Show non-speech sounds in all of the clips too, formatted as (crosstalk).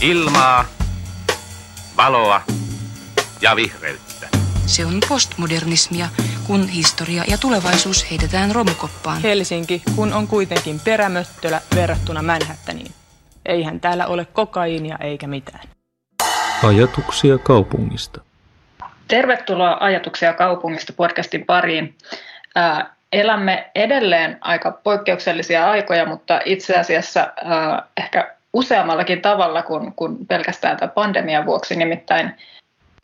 Ilmaa, valoa ja vihreyttä. Se on postmodernismia, kun historia ja tulevaisuus heitetään romukoppaan. Helsinki, kun on kuitenkin perämöttölä verrattuna Manhattaniin. Eihän täällä ole kokaiinia eikä mitään. Ajatuksia kaupungista. Tervetuloa Ajatuksia kaupungista podcastin pariin. Ää, elämme edelleen aika poikkeuksellisia aikoja, mutta itse asiassa ää, ehkä useammallakin tavalla kuin, kuin pelkästään tämän pandemian vuoksi. Nimittäin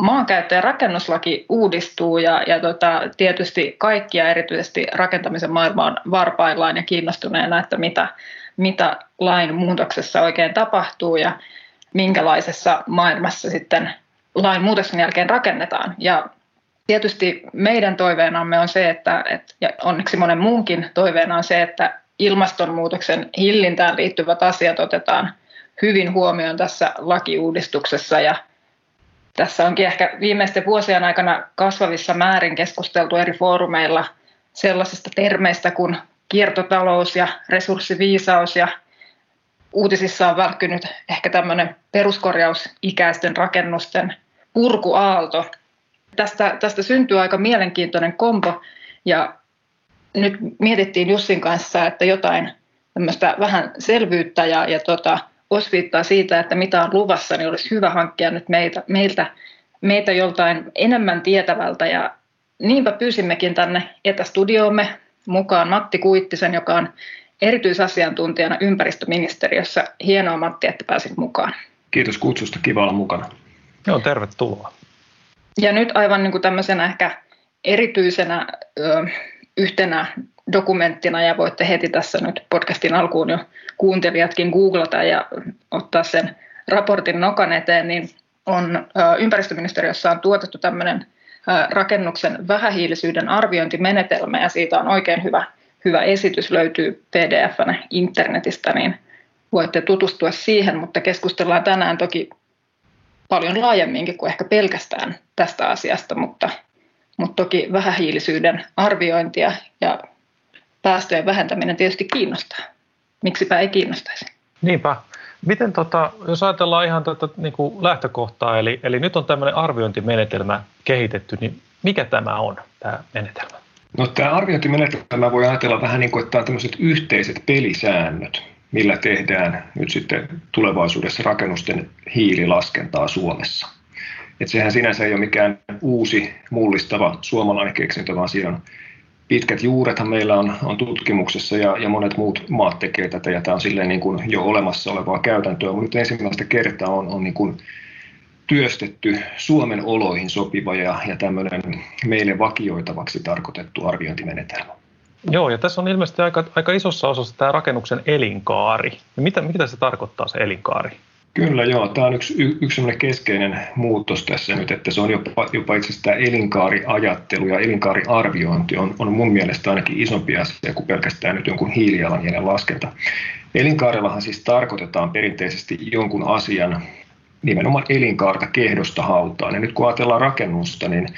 maankäyttö- ja rakennuslaki uudistuu ja, ja tota, tietysti kaikkia erityisesti rakentamisen maailma on varpaillaan ja kiinnostuneena, että mitä, mitä lain muutoksessa oikein tapahtuu ja minkälaisessa maailmassa sitten lain muutoksen jälkeen rakennetaan. Ja tietysti meidän toiveenamme on se, että, että ja onneksi monen muunkin toiveena on se, että ilmastonmuutoksen hillintään liittyvät asiat otetaan hyvin huomioon tässä lakiuudistuksessa ja tässä onkin ehkä viimeisten vuosien aikana kasvavissa määrin keskusteltu eri foorumeilla sellaisista termeistä kuin kiertotalous ja resurssiviisaus ja uutisissa on välkkynyt ehkä tämmöinen peruskorjausikäisten rakennusten purkuaalto. Tästä, tästä syntyy aika mielenkiintoinen kompo ja nyt mietittiin Jussin kanssa, että jotain tämmöistä vähän selvyyttä ja, ja tota, osviittaa siitä, että mitä on luvassa, niin olisi hyvä hankkia nyt meiltä, meiltä, meitä joltain enemmän tietävältä. Ja niinpä pyysimmekin tänne etästudioomme mukaan Matti Kuittisen, joka on erityisasiantuntijana ympäristöministeriössä. Hienoa Matti, että pääsit mukaan. Kiitos kutsusta, kiva olla mukana. Joo, tervetuloa. Ja nyt aivan niin kuin tämmöisenä ehkä erityisenä ö, yhtenä dokumenttina ja voitte heti tässä nyt podcastin alkuun jo kuuntelijatkin googlata ja ottaa sen raportin nokan eteen, niin on ympäristöministeriössä on tuotettu tämmöinen rakennuksen vähähiilisyyden arviointimenetelmä ja siitä on oikein hyvä, hyvä esitys, löytyy pdf internetistä, niin voitte tutustua siihen, mutta keskustellaan tänään toki paljon laajemminkin kuin ehkä pelkästään tästä asiasta, mutta, mutta toki vähähiilisyyden arviointia ja päästöjen vähentäminen tietysti kiinnostaa. Miksipä ei kiinnostaisi? Niinpä. Miten tota, jos ajatellaan ihan tätä niin kuin lähtökohtaa, eli, eli nyt on tämmöinen arviointimenetelmä kehitetty, niin mikä tämä on, tämä menetelmä? No tämä arviointimenetelmä voi ajatella vähän niin kuin, että on tämmöiset yhteiset pelisäännöt, millä tehdään nyt sitten tulevaisuudessa rakennusten hiililaskentaa Suomessa. Et sehän sinänsä ei ole mikään uusi mullistava suomalainen keksintö, vaan siinä on pitkät juurethan meillä on, on tutkimuksessa ja, ja monet muut maat tekevät tätä ja tämä on silleen niin kuin jo olemassa olevaa käytäntöä, mutta nyt ensimmäistä kertaa on, on niin kuin työstetty Suomen oloihin sopiva ja, ja tämmöinen meille vakioitavaksi tarkoitettu arviointimenetelmä. Joo, ja tässä on ilmeisesti aika, aika isossa osassa tämä rakennuksen elinkaari. Mitä, mitä se tarkoittaa se elinkaari? Kyllä joo, tämä on yksi, yksi keskeinen muutos tässä nyt, että se on jopa, jopa itse asiassa tämä elinkaariajattelu ja elinkaariarviointi on, on mun mielestä ainakin isompi asia kuin pelkästään nyt jonkun hiilijalanjäljen laskenta. Elinkaarellahan siis tarkoitetaan perinteisesti jonkun asian nimenomaan elinkaarta kehdosta hautaan. Ja nyt kun ajatellaan rakennusta, niin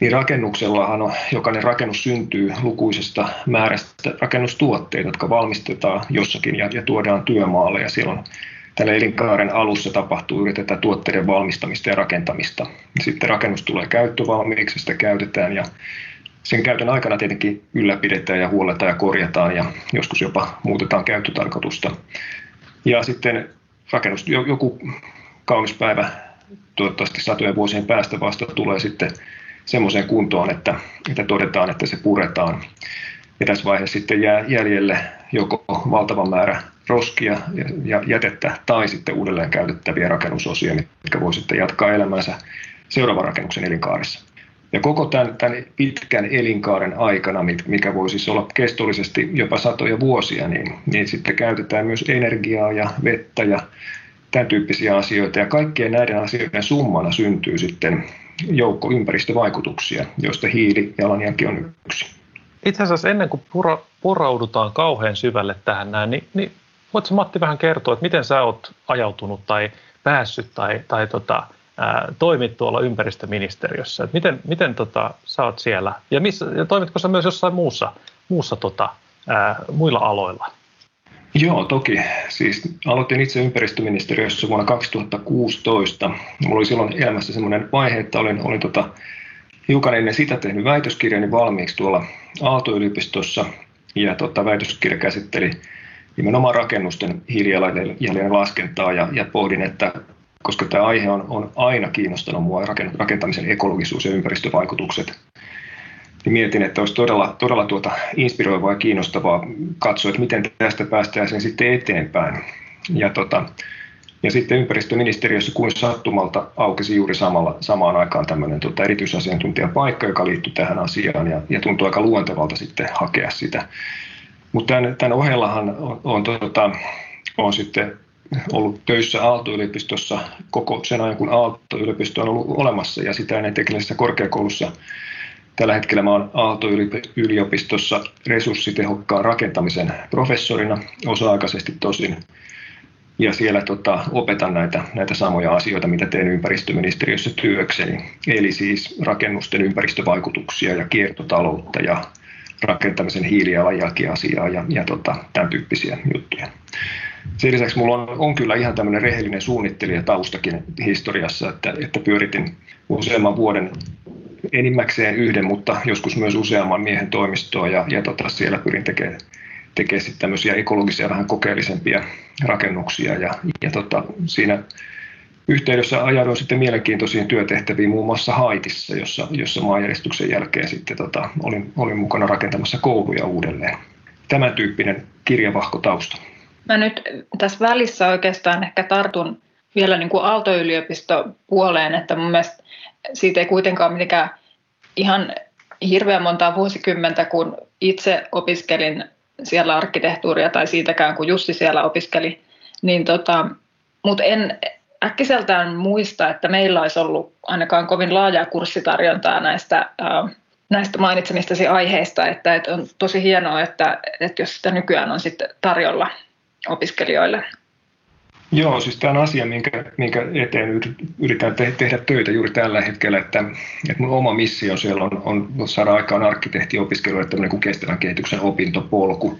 niin rakennuksellahan on, jokainen rakennus syntyy lukuisesta määrästä rakennustuotteita, jotka valmistetaan jossakin ja, ja tuodaan työmaalle. Ja silloin tällä elinkaaren alussa tapahtuu, yritetään tuotteiden valmistamista ja rakentamista. Sitten rakennus tulee käyttövalmiiksi, sitä käytetään ja sen käytön aikana tietenkin ylläpidetään ja huolletaan ja korjataan ja joskus jopa muutetaan käyttötarkoitusta. Ja sitten rakennus, joku kaunis päivä, toivottavasti satojen vuosien päästä vasta tulee sitten semmoiseen kuntoon, että, että todetaan, että se puretaan. Ja tässä vaiheessa sitten jää jäljelle joko valtava määrä roskia ja jätettä tai sitten uudelleen käytettäviä rakennusosia, mitkä voi sitten jatkaa elämänsä seuraavan rakennuksen elinkaarissa. Ja koko tämän, tämän pitkän elinkaaren aikana, mikä voi siis olla kestollisesti jopa satoja vuosia, niin, niin sitten käytetään myös energiaa ja vettä ja tämän tyyppisiä asioita. Ja kaikkien näiden asioiden summana syntyy sitten joukko ympäristövaikutuksia, joista hiilijalanjälki on yksi. Itse asiassa ennen kuin pura, poraudutaan kauhean syvälle tähän näin, niin, niin voitko Matti vähän kertoa, että miten sä oot ajautunut tai päässyt tai, tai tota, ää, toimit tuolla ympäristöministeriössä? Että miten miten tota, sä oot siellä ja, missä, ja toimitko sä myös jossain muussa, muussa tota, ää, muilla aloilla? Joo, toki. Siis aloitin itse ympäristöministeriössä vuonna 2016. Mulla oli silloin elämässä semmoinen vaihe, että olin, olin tota, hiukan ennen sitä tehnyt väitöskirjani valmiiksi tuolla Aalto-yliopistossa. Ja tota, väitöskirja käsitteli nimenomaan rakennusten hiilijalanjäljen laskentaa ja, ja pohdin, että koska tämä aihe on, on aina kiinnostanut mua, rakentamisen ekologisuus ja ympäristövaikutukset, niin mietin, että olisi todella, todella tuota inspiroivaa ja kiinnostavaa katsoa, että miten tästä päästään sen sitten eteenpäin. Ja, tota, ja sitten ympäristöministeriössä kuin sattumalta aukesi juuri samalla, samaan aikaan tämmöinen tota, erityisasiantuntijapaikka, joka liittyi tähän asiaan ja, ja tuntui aika luontevalta sitten hakea sitä. Mutta tämän, tämän ohellahan on, on, tota, on sitten ollut töissä Aalto-yliopistossa koko sen ajan, kun Aalto-yliopisto on ollut olemassa ja sitä ennen teknisessä korkeakoulussa. Tällä hetkellä olen Aalto-yliopistossa resurssitehokkaan rakentamisen professorina, osa-aikaisesti tosin. Ja siellä tota, opetan näitä, näitä samoja asioita, mitä teen ympäristöministeriössä työkseni. Eli siis rakennusten ympäristövaikutuksia ja kiertotaloutta ja rakentamisen hiilijalanjälkiasiaa ja, ja tota, tämän tyyppisiä juttuja. Sen lisäksi mulla on, on kyllä ihan tämmöinen rehellinen suunnittelija taustakin historiassa, että, että pyöritin useamman vuoden enimmäkseen yhden, mutta joskus myös useamman miehen toimistoa ja, ja tota, siellä pyrin tekemään tekee sitten tämmöisiä ekologisia vähän kokeellisempia rakennuksia ja, ja tota, siinä yhteydessä ajauduin sitten mielenkiintoisiin työtehtäviin muun muassa Haitissa, jossa, jossa maanjäristyksen jälkeen sitten tota, olin, olin mukana rakentamassa kouluja uudelleen. Tämän tyyppinen kirjavahko tausta. Mä nyt tässä välissä oikeastaan ehkä tartun vielä niin kuin Aalto-yliopisto puoleen, että mun mielestä siitä ei kuitenkaan mitenkään ihan hirveän montaa vuosikymmentä, kun itse opiskelin siellä arkkitehtuuria tai siitäkään, kun Jussi siellä opiskeli, niin tota, mutta en äkkiseltään muista, että meillä olisi ollut ainakaan kovin laajaa kurssitarjontaa näistä, näistä mainitsemistasi aiheista, että, että on tosi hienoa, että, että jos sitä nykyään on sitten tarjolla opiskelijoille. Joo, siis tämä on asia, minkä, minkä eteen yritän te- tehdä töitä juuri tällä hetkellä, että, että mun oma missio siellä on, on saada aikaan arkkitehtiopiskelijoille tämmöinen kuin kestävän kehityksen opintopolku.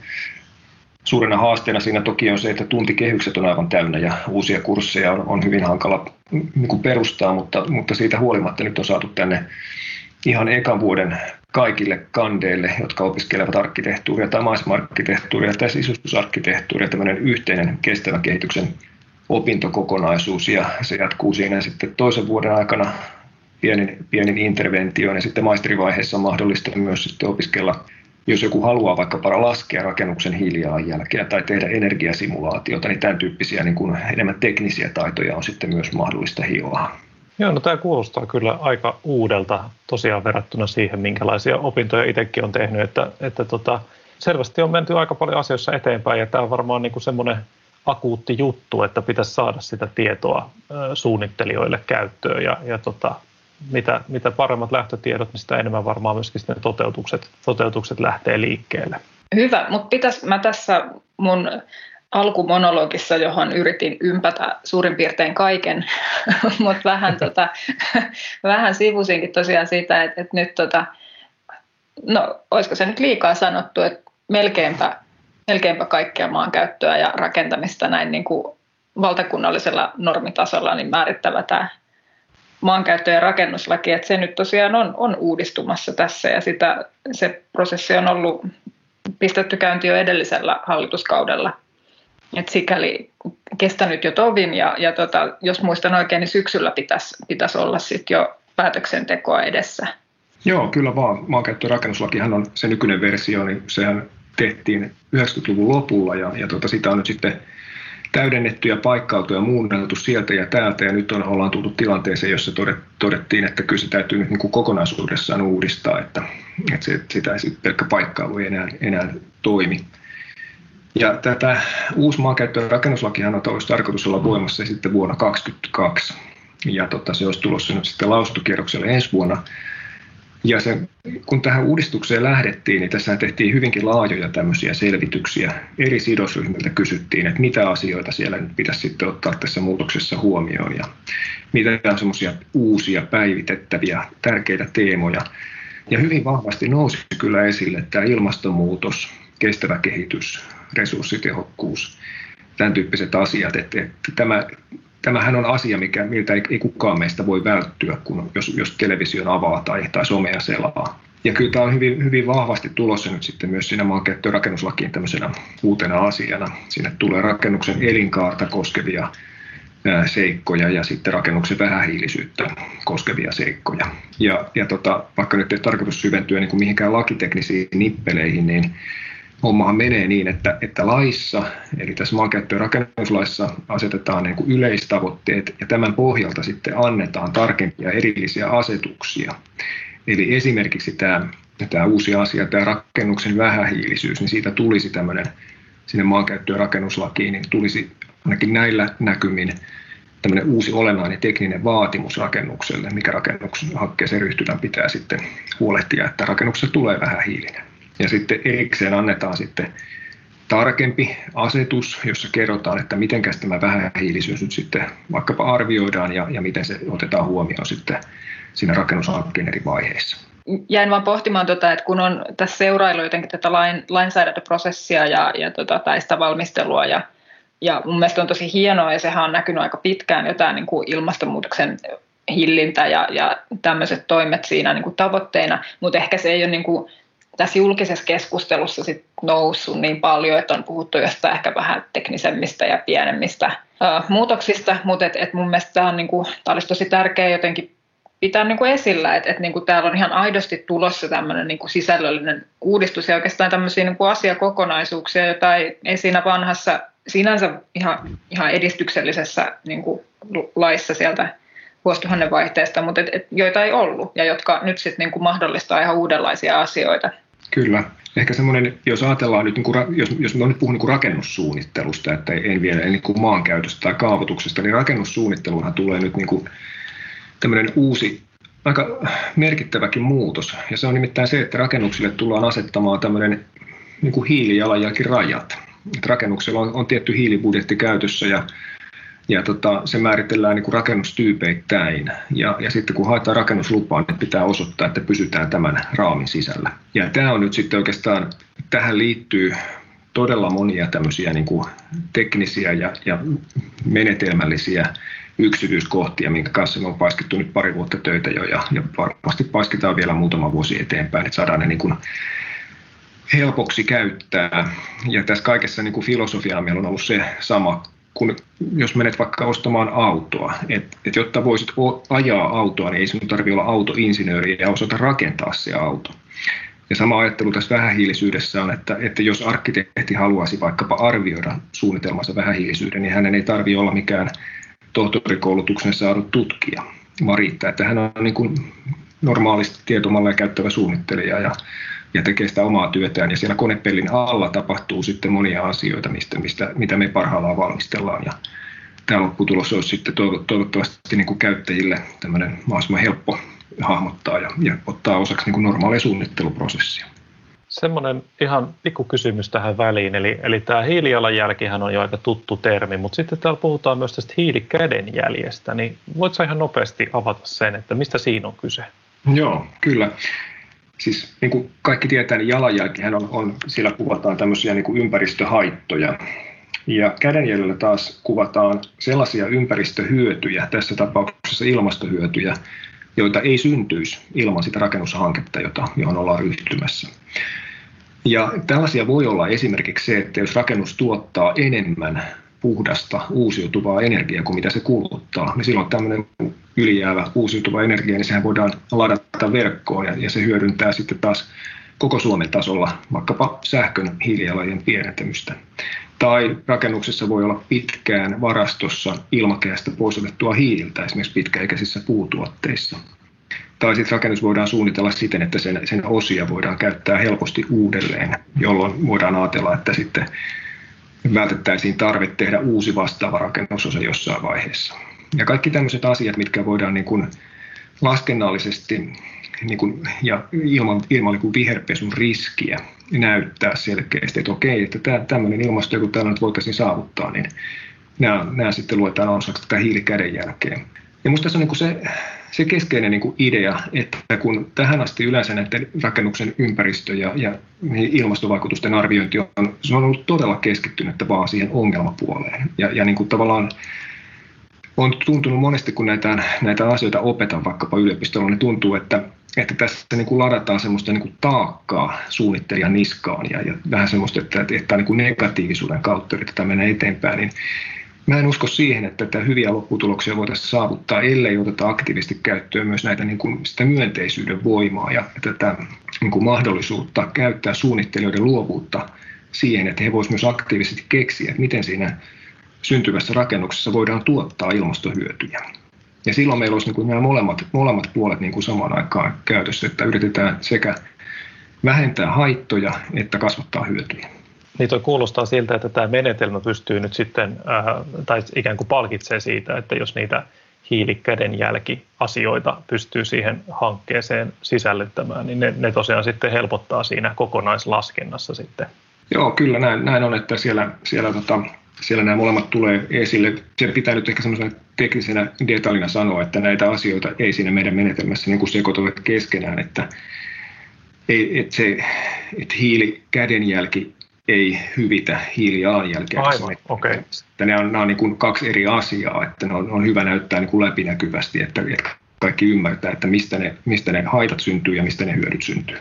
Suurena haasteena siinä toki on se, että tuntikehykset on aivan täynnä ja uusia kursseja on, on hyvin hankala niin kuin perustaa, mutta, mutta siitä huolimatta nyt on saatu tänne ihan ekan vuoden kaikille kandeille, jotka opiskelevat arkkitehtuuria tai maisema-arkkitehtuuria tai sisustusarkkitehtuuria, tämmöinen yhteinen kestävän kehityksen opintokokonaisuus. Ja se jatkuu siinä sitten toisen vuoden aikana pienin, pienin interventioon ja sitten maisterivaiheessa on mahdollista myös sitten opiskella, jos joku haluaa vaikka laskea rakennuksen hiilijalanjälkeä tai tehdä energiasimulaatiota, niin tämän tyyppisiä niin kuin enemmän teknisiä taitoja on sitten myös mahdollista hioa. Joo, no tämä kuulostaa kyllä aika uudelta tosiaan verrattuna siihen, minkälaisia opintoja itsekin on tehnyt, että, että tota, selvästi on menty aika paljon asioissa eteenpäin ja tämä on varmaan niin kuin semmoinen akuutti juttu, että pitäisi saada sitä tietoa suunnittelijoille käyttöön ja, ja tota, mitä, mitä paremmat lähtötiedot, niin sitä enemmän varmaan myöskin sitten toteutukset, toteutukset lähtee liikkeelle. Hyvä, mutta pitäisi mä tässä mun alkumonologissa, johon yritin ympätä suurin piirtein kaiken, (laughs) mutta vähän, (laughs) tota, vähän sivusinkin tosiaan siitä, että, että nyt tota, no olisiko se nyt liikaa sanottu, että melkeinpä melkeinpä kaikkea maankäyttöä ja rakentamista näin niin kuin valtakunnallisella normitasolla niin määrittävä tämä maankäyttö- ja rakennuslaki, että se nyt tosiaan on, on uudistumassa tässä ja sitä, se prosessi on ollut pistetty käynti jo edellisellä hallituskaudella. Et sikäli kestänyt jo tovin ja, ja tota, jos muistan oikein, niin syksyllä pitäisi, pitäisi olla sit jo päätöksentekoa edessä. Joo, kyllä vaan. Maankäyttö- ja rakennuslakihan on se nykyinen versio, niin sehän tehtiin 90-luvun lopulla ja, ja tota, sitä on nyt sitten täydennetty ja paikkautu ja muunneltu sieltä ja täältä ja nyt on, ollaan tultu tilanteeseen, jossa todettiin, että kyllä se täytyy nyt niin kuin kokonaisuudessaan uudistaa, että, että se, sitä ei pelkkä paikkailu ei enää, enää toimi. Ja tätä uusi maankäyttö- ja rakennuslakihan olisi tarkoitus olla voimassa sitten vuonna 2022. Ja tota, se olisi tulossa nyt sitten lausuntokierrokselle ensi vuonna. Ja se, kun tähän uudistukseen lähdettiin, niin tässä tehtiin hyvinkin laajoja tämmöisiä selvityksiä. Eri sidosryhmiltä kysyttiin, että mitä asioita siellä nyt pitäisi sitten ottaa tässä muutoksessa huomioon ja mitä on semmoisia uusia päivitettäviä tärkeitä teemoja. Ja hyvin vahvasti nousi kyllä esille tämä ilmastonmuutos, kestävä kehitys, resurssitehokkuus, tämän tyyppiset asiat. Että, että tämä, tämähän on asia, mikä, miltä ei, ei kukaan meistä voi välttyä, kun, jos, jos television avaa tai, tai somea selaa. Ja kyllä tämä on hyvin, hyvin vahvasti tulossa nyt sitten myös siinä maankäyttö- ja rakennuslakiin tämmöisenä uutena asiana. Sinne tulee rakennuksen elinkaarta koskevia seikkoja ja sitten rakennuksen vähähiilisyyttä koskevia seikkoja. Ja, ja tota, vaikka nyt ei tarkoitus syventyä niin kuin mihinkään lakiteknisiin nippeleihin, niin hommahan menee niin, että, että laissa, eli tässä maankäyttö- ja rakennuslaissa asetetaan niin kuin yleistavoitteet ja tämän pohjalta sitten annetaan tarkempia erillisiä asetuksia. Eli esimerkiksi tämä, tämä uusi asia, tämä rakennuksen vähähiilisyys, niin siitä tulisi tämmöinen sinne maankäyttö- ja rakennuslakiin, niin tulisi ainakin näillä näkymin tämmöinen uusi olennainen tekninen vaatimus rakennukselle, mikä rakennuksen hankkeeseen ryhtyvän pitää sitten huolehtia, että rakennuksessa tulee vähän hiilinen. Ja sitten erikseen annetaan sitten tarkempi asetus, jossa kerrotaan, että miten tämä vähähiilisyys nyt sitten vaikkapa arvioidaan ja, ja miten se otetaan huomioon sitten siinä rakennushankkeen eri vaiheissa. Jäin vaan pohtimaan, tota, että kun on tässä seurailu jotenkin tätä lain, lainsäädäntöprosessia ja, ja tota, tai sitä valmistelua ja ja mun mielestä on tosi hienoa, ja sehän on näkynyt aika pitkään jotain niin kuin ilmastonmuutoksen hillintä ja, ja tämmöiset toimet siinä niin kuin tavoitteina, mutta ehkä se ei ole niin kuin tässä julkisessa keskustelussa sit noussut niin paljon, että on puhuttu jostain ehkä vähän teknisemmistä ja pienemmistä uh, muutoksista, mutta et, et mun mielestä tämä, niin tämä olisi tosi tärkeää jotenkin pitää niin kuin esillä, että, että niin kuin täällä on ihan aidosti tulossa tämmöinen niin kuin sisällöllinen uudistus ja oikeastaan tämmöisiä niin kuin asiakokonaisuuksia, joita ei, ei siinä vanhassa sinänsä ihan, ihan edistyksellisessä niin kuin laissa sieltä vuosituhannen vaihteesta, mutta et, et, joita ei ollut ja jotka nyt sitten niin kuin mahdollistaa ihan uudenlaisia asioita. Kyllä. Ehkä semmoinen, jos ajatellaan nyt, niin kuin, jos, jos mä nyt puhun niin kuin rakennussuunnittelusta, että en vielä niin kuin maankäytöstä tai kaavoituksesta, niin rakennussuunnitteluhan tulee nyt niin kuin tämmöinen uusi, aika merkittäväkin muutos. Ja se on nimittäin se, että rakennuksille tullaan asettamaan tämmöinen niin kuin hiilijalanjälkirajat että rakennuksella on, on tietty hiilibudjetti käytössä ja, ja tota, se määritellään niin kuin rakennustyypeittäin. Ja, ja sitten kun haetaan rakennuslupaa, niin pitää osoittaa, että pysytään tämän raamin sisällä. Ja tämä on nyt sitten oikeastaan, tähän liittyy todella monia tämmöisiä niin kuin teknisiä ja, ja menetelmällisiä yksityiskohtia, minkä kanssa me on paiskittu nyt pari vuotta töitä jo ja, ja varmasti paiskitaan vielä muutama vuosi eteenpäin, että saadaan ne niin kuin helpoksi käyttää. Ja tässä kaikessa niin kuin filosofiana meillä on ollut se sama, kun jos menet vaikka ostamaan autoa, että et jotta voisit ajaa autoa, niin ei sinun tarvitse olla autoinsinööri ja osata rakentaa se auto. Ja sama ajattelu tässä vähähiilisyydessä on, että, että jos arkkitehti haluaisi vaikkapa arvioida suunnitelmansa vähähiilisyyden, niin hänen ei tarvitse olla mikään tohtorikoulutuksen saanut tutkija, vaan riittää, että hän on niin kuin normaalisti tietomalleja käyttävä suunnittelija ja ja tekee sitä omaa työtään. Ja siellä konepellin alla tapahtuu sitten monia asioita, mistä, mistä, mitä me parhaillaan valmistellaan. Ja tämä lopputulos olisi sitten toivottavasti niin kuin käyttäjille tämmöinen mahdollisimman helppo hahmottaa ja, ja ottaa osaksi niin kuin normaalia suunnitteluprosessia. Semmoinen ihan pikku kysymys tähän väliin, eli, eli tämä hiilijalanjälkihän on jo aika tuttu termi, mutta sitten täällä puhutaan myös tästä hiilikädenjäljestä, niin voitko ihan nopeasti avata sen, että mistä siinä on kyse? Joo, kyllä siis niin kuin kaikki tietää, niin jalanjälkihän on, on siellä kuvataan tämmöisiä niin kuin ympäristöhaittoja. Ja kädenjäljellä taas kuvataan sellaisia ympäristöhyötyjä, tässä tapauksessa ilmastohyötyjä, joita ei syntyisi ilman sitä rakennushanketta, jota, johon ollaan ryhtymässä. Ja tällaisia voi olla esimerkiksi se, että jos rakennus tuottaa enemmän puhdasta uusiutuvaa energiaa kuin mitä se kuluttaa, niin silloin tämmöinen ylijäävä uusiutuva energia, niin sehän voidaan ladata verkkoon ja, ja se hyödyntää sitten taas koko Suomen tasolla vaikkapa sähkön hiilijalanjäljen pienentämystä. Tai rakennuksessa voi olla pitkään varastossa ilmakehästä pois otettua hiiltä, esimerkiksi pitkäikäisissä puutuotteissa. Tai sitten rakennus voidaan suunnitella siten, että sen, sen osia voidaan käyttää helposti uudelleen, jolloin voidaan ajatella, että sitten vältettäisiin tarve tehdä uusi vastaava rakennusosa jossain vaiheessa. Ja kaikki tämmöiset asiat, mitkä voidaan niin kuin laskennallisesti niin kuin, ja ilman, ilman niin kuin viherpesun riskiä näyttää selkeästi, että okei, että tämä, tämmöinen ilmasto, kun täällä voitaisiin saavuttaa, niin nämä, nämä sitten luetaan osaksi tätä hiilikädenjälkeen. Ja minusta tässä on niin kuin se, se keskeinen niin kuin idea, että kun tähän asti yleensä näiden rakennuksen ympäristö- ja, ja ilmastovaikutusten arviointi on, se on ollut todella keskittynyt vaan siihen ongelmapuoleen. Ja, ja niin kuin tavallaan on tuntunut monesti, kun näitä, näitä asioita opetan vaikkapa yliopistolla, niin tuntuu, että, että tässä niin kuin ladataan semmoista niin kuin taakkaa suunnittelijan niskaan ja, ja vähän semmoista, että, että niin kuin negatiivisuuden kautta yritetään mennä eteenpäin, niin Mä en usko siihen, että tätä hyviä lopputuloksia voitaisiin saavuttaa, ellei oteta aktiivisesti käyttöön myös näitä niin kuin sitä myönteisyyden voimaa ja tätä niin kuin mahdollisuutta käyttää suunnittelijoiden luovuutta siihen, että he voisivat myös aktiivisesti keksiä, että miten siinä syntyvässä rakennuksessa voidaan tuottaa ilmastohyötyjä. Ja silloin meillä olisi niin kuin nämä molemmat, molemmat puolet niin kuin samaan aikaan käytössä, että yritetään sekä vähentää haittoja että kasvattaa hyötyjä. Niin toi kuulostaa siltä, että tämä menetelmä pystyy nyt sitten, äh, tai ikään kuin palkitsee siitä, että jos niitä hiilikädenjälkiasioita pystyy siihen hankkeeseen sisällyttämään, niin ne, ne tosiaan sitten helpottaa siinä kokonaislaskennassa sitten. Joo, kyllä näin, näin on, että siellä, siellä, tota, siellä nämä molemmat tulee esille. Se pitää nyt ehkä semmoisena teknisenä detaljina sanoa, että näitä asioita ei siinä meidän menetelmässä niin kuin sekoituvat keskenään, että, ei, että se että hiilikädenjälki ei hyvitä hiilijalanjälkeä. Aivan, okei. Okay. Nämä on, nämä on niin kuin kaksi eri asiaa, että ne on, on hyvä näyttää niin kuin läpinäkyvästi, että, että kaikki ymmärtää, että mistä ne, mistä ne haitat syntyy ja mistä ne hyödyt syntyy.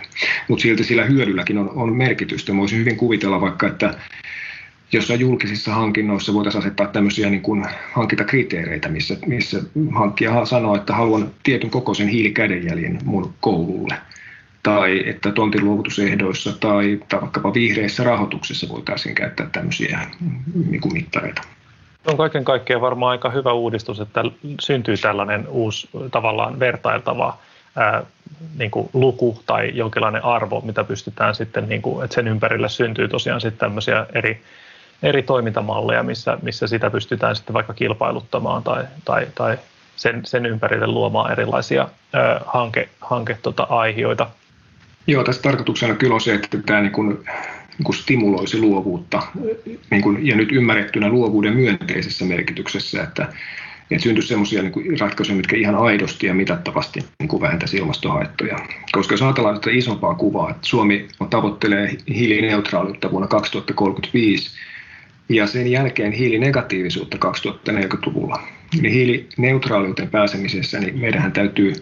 Mutta silti sillä hyödylläkin on, on merkitystä. Mä voisin hyvin kuvitella vaikka, että jossain julkisissa hankinnoissa voitaisiin asettaa tämmöisiä niin kuin hankintakriteereitä, missä, missä hankkija sanoo, että haluan tietyn kokoisen hiilikädenjäljen mun koululle – tai että tontin luovutusehdoissa tai, tai vaikkapa vihreissä rahoituksessa voitaisiin käyttää tämmöisiä niin kuin mittareita. On kaiken kaikkiaan varmaan aika hyvä uudistus, että syntyy tällainen uusi tavallaan vertailtava ää, niin kuin luku tai jonkinlainen arvo, mitä pystytään sitten, niin kuin, että sen ympärille syntyy tosiaan sitten tämmöisiä eri, eri toimintamalleja, missä, missä sitä pystytään sitten vaikka kilpailuttamaan tai, tai, tai sen, sen ympärille luomaan erilaisia ää, hanke, hanke tota, aihioita. Joo, tässä tarkoituksena kyllä on se, että tämä niin kuin, niin kuin stimuloisi luovuutta niin kuin, ja nyt ymmärrettynä luovuuden myönteisessä merkityksessä, että, että syntyisi sellaisia niin ratkaisuja, mitkä ihan aidosti ja mitattavasti niin kuin vähentäisi ilmastohaittoja. Koska jos ajatellaan tätä isompaa kuvaa, että Suomi tavoittelee hiilineutraaliutta vuonna 2035 ja sen jälkeen hiilinegatiivisuutta 2040-luvulla, niin hiilineutraaliuteen pääsemisessä niin meidän täytyy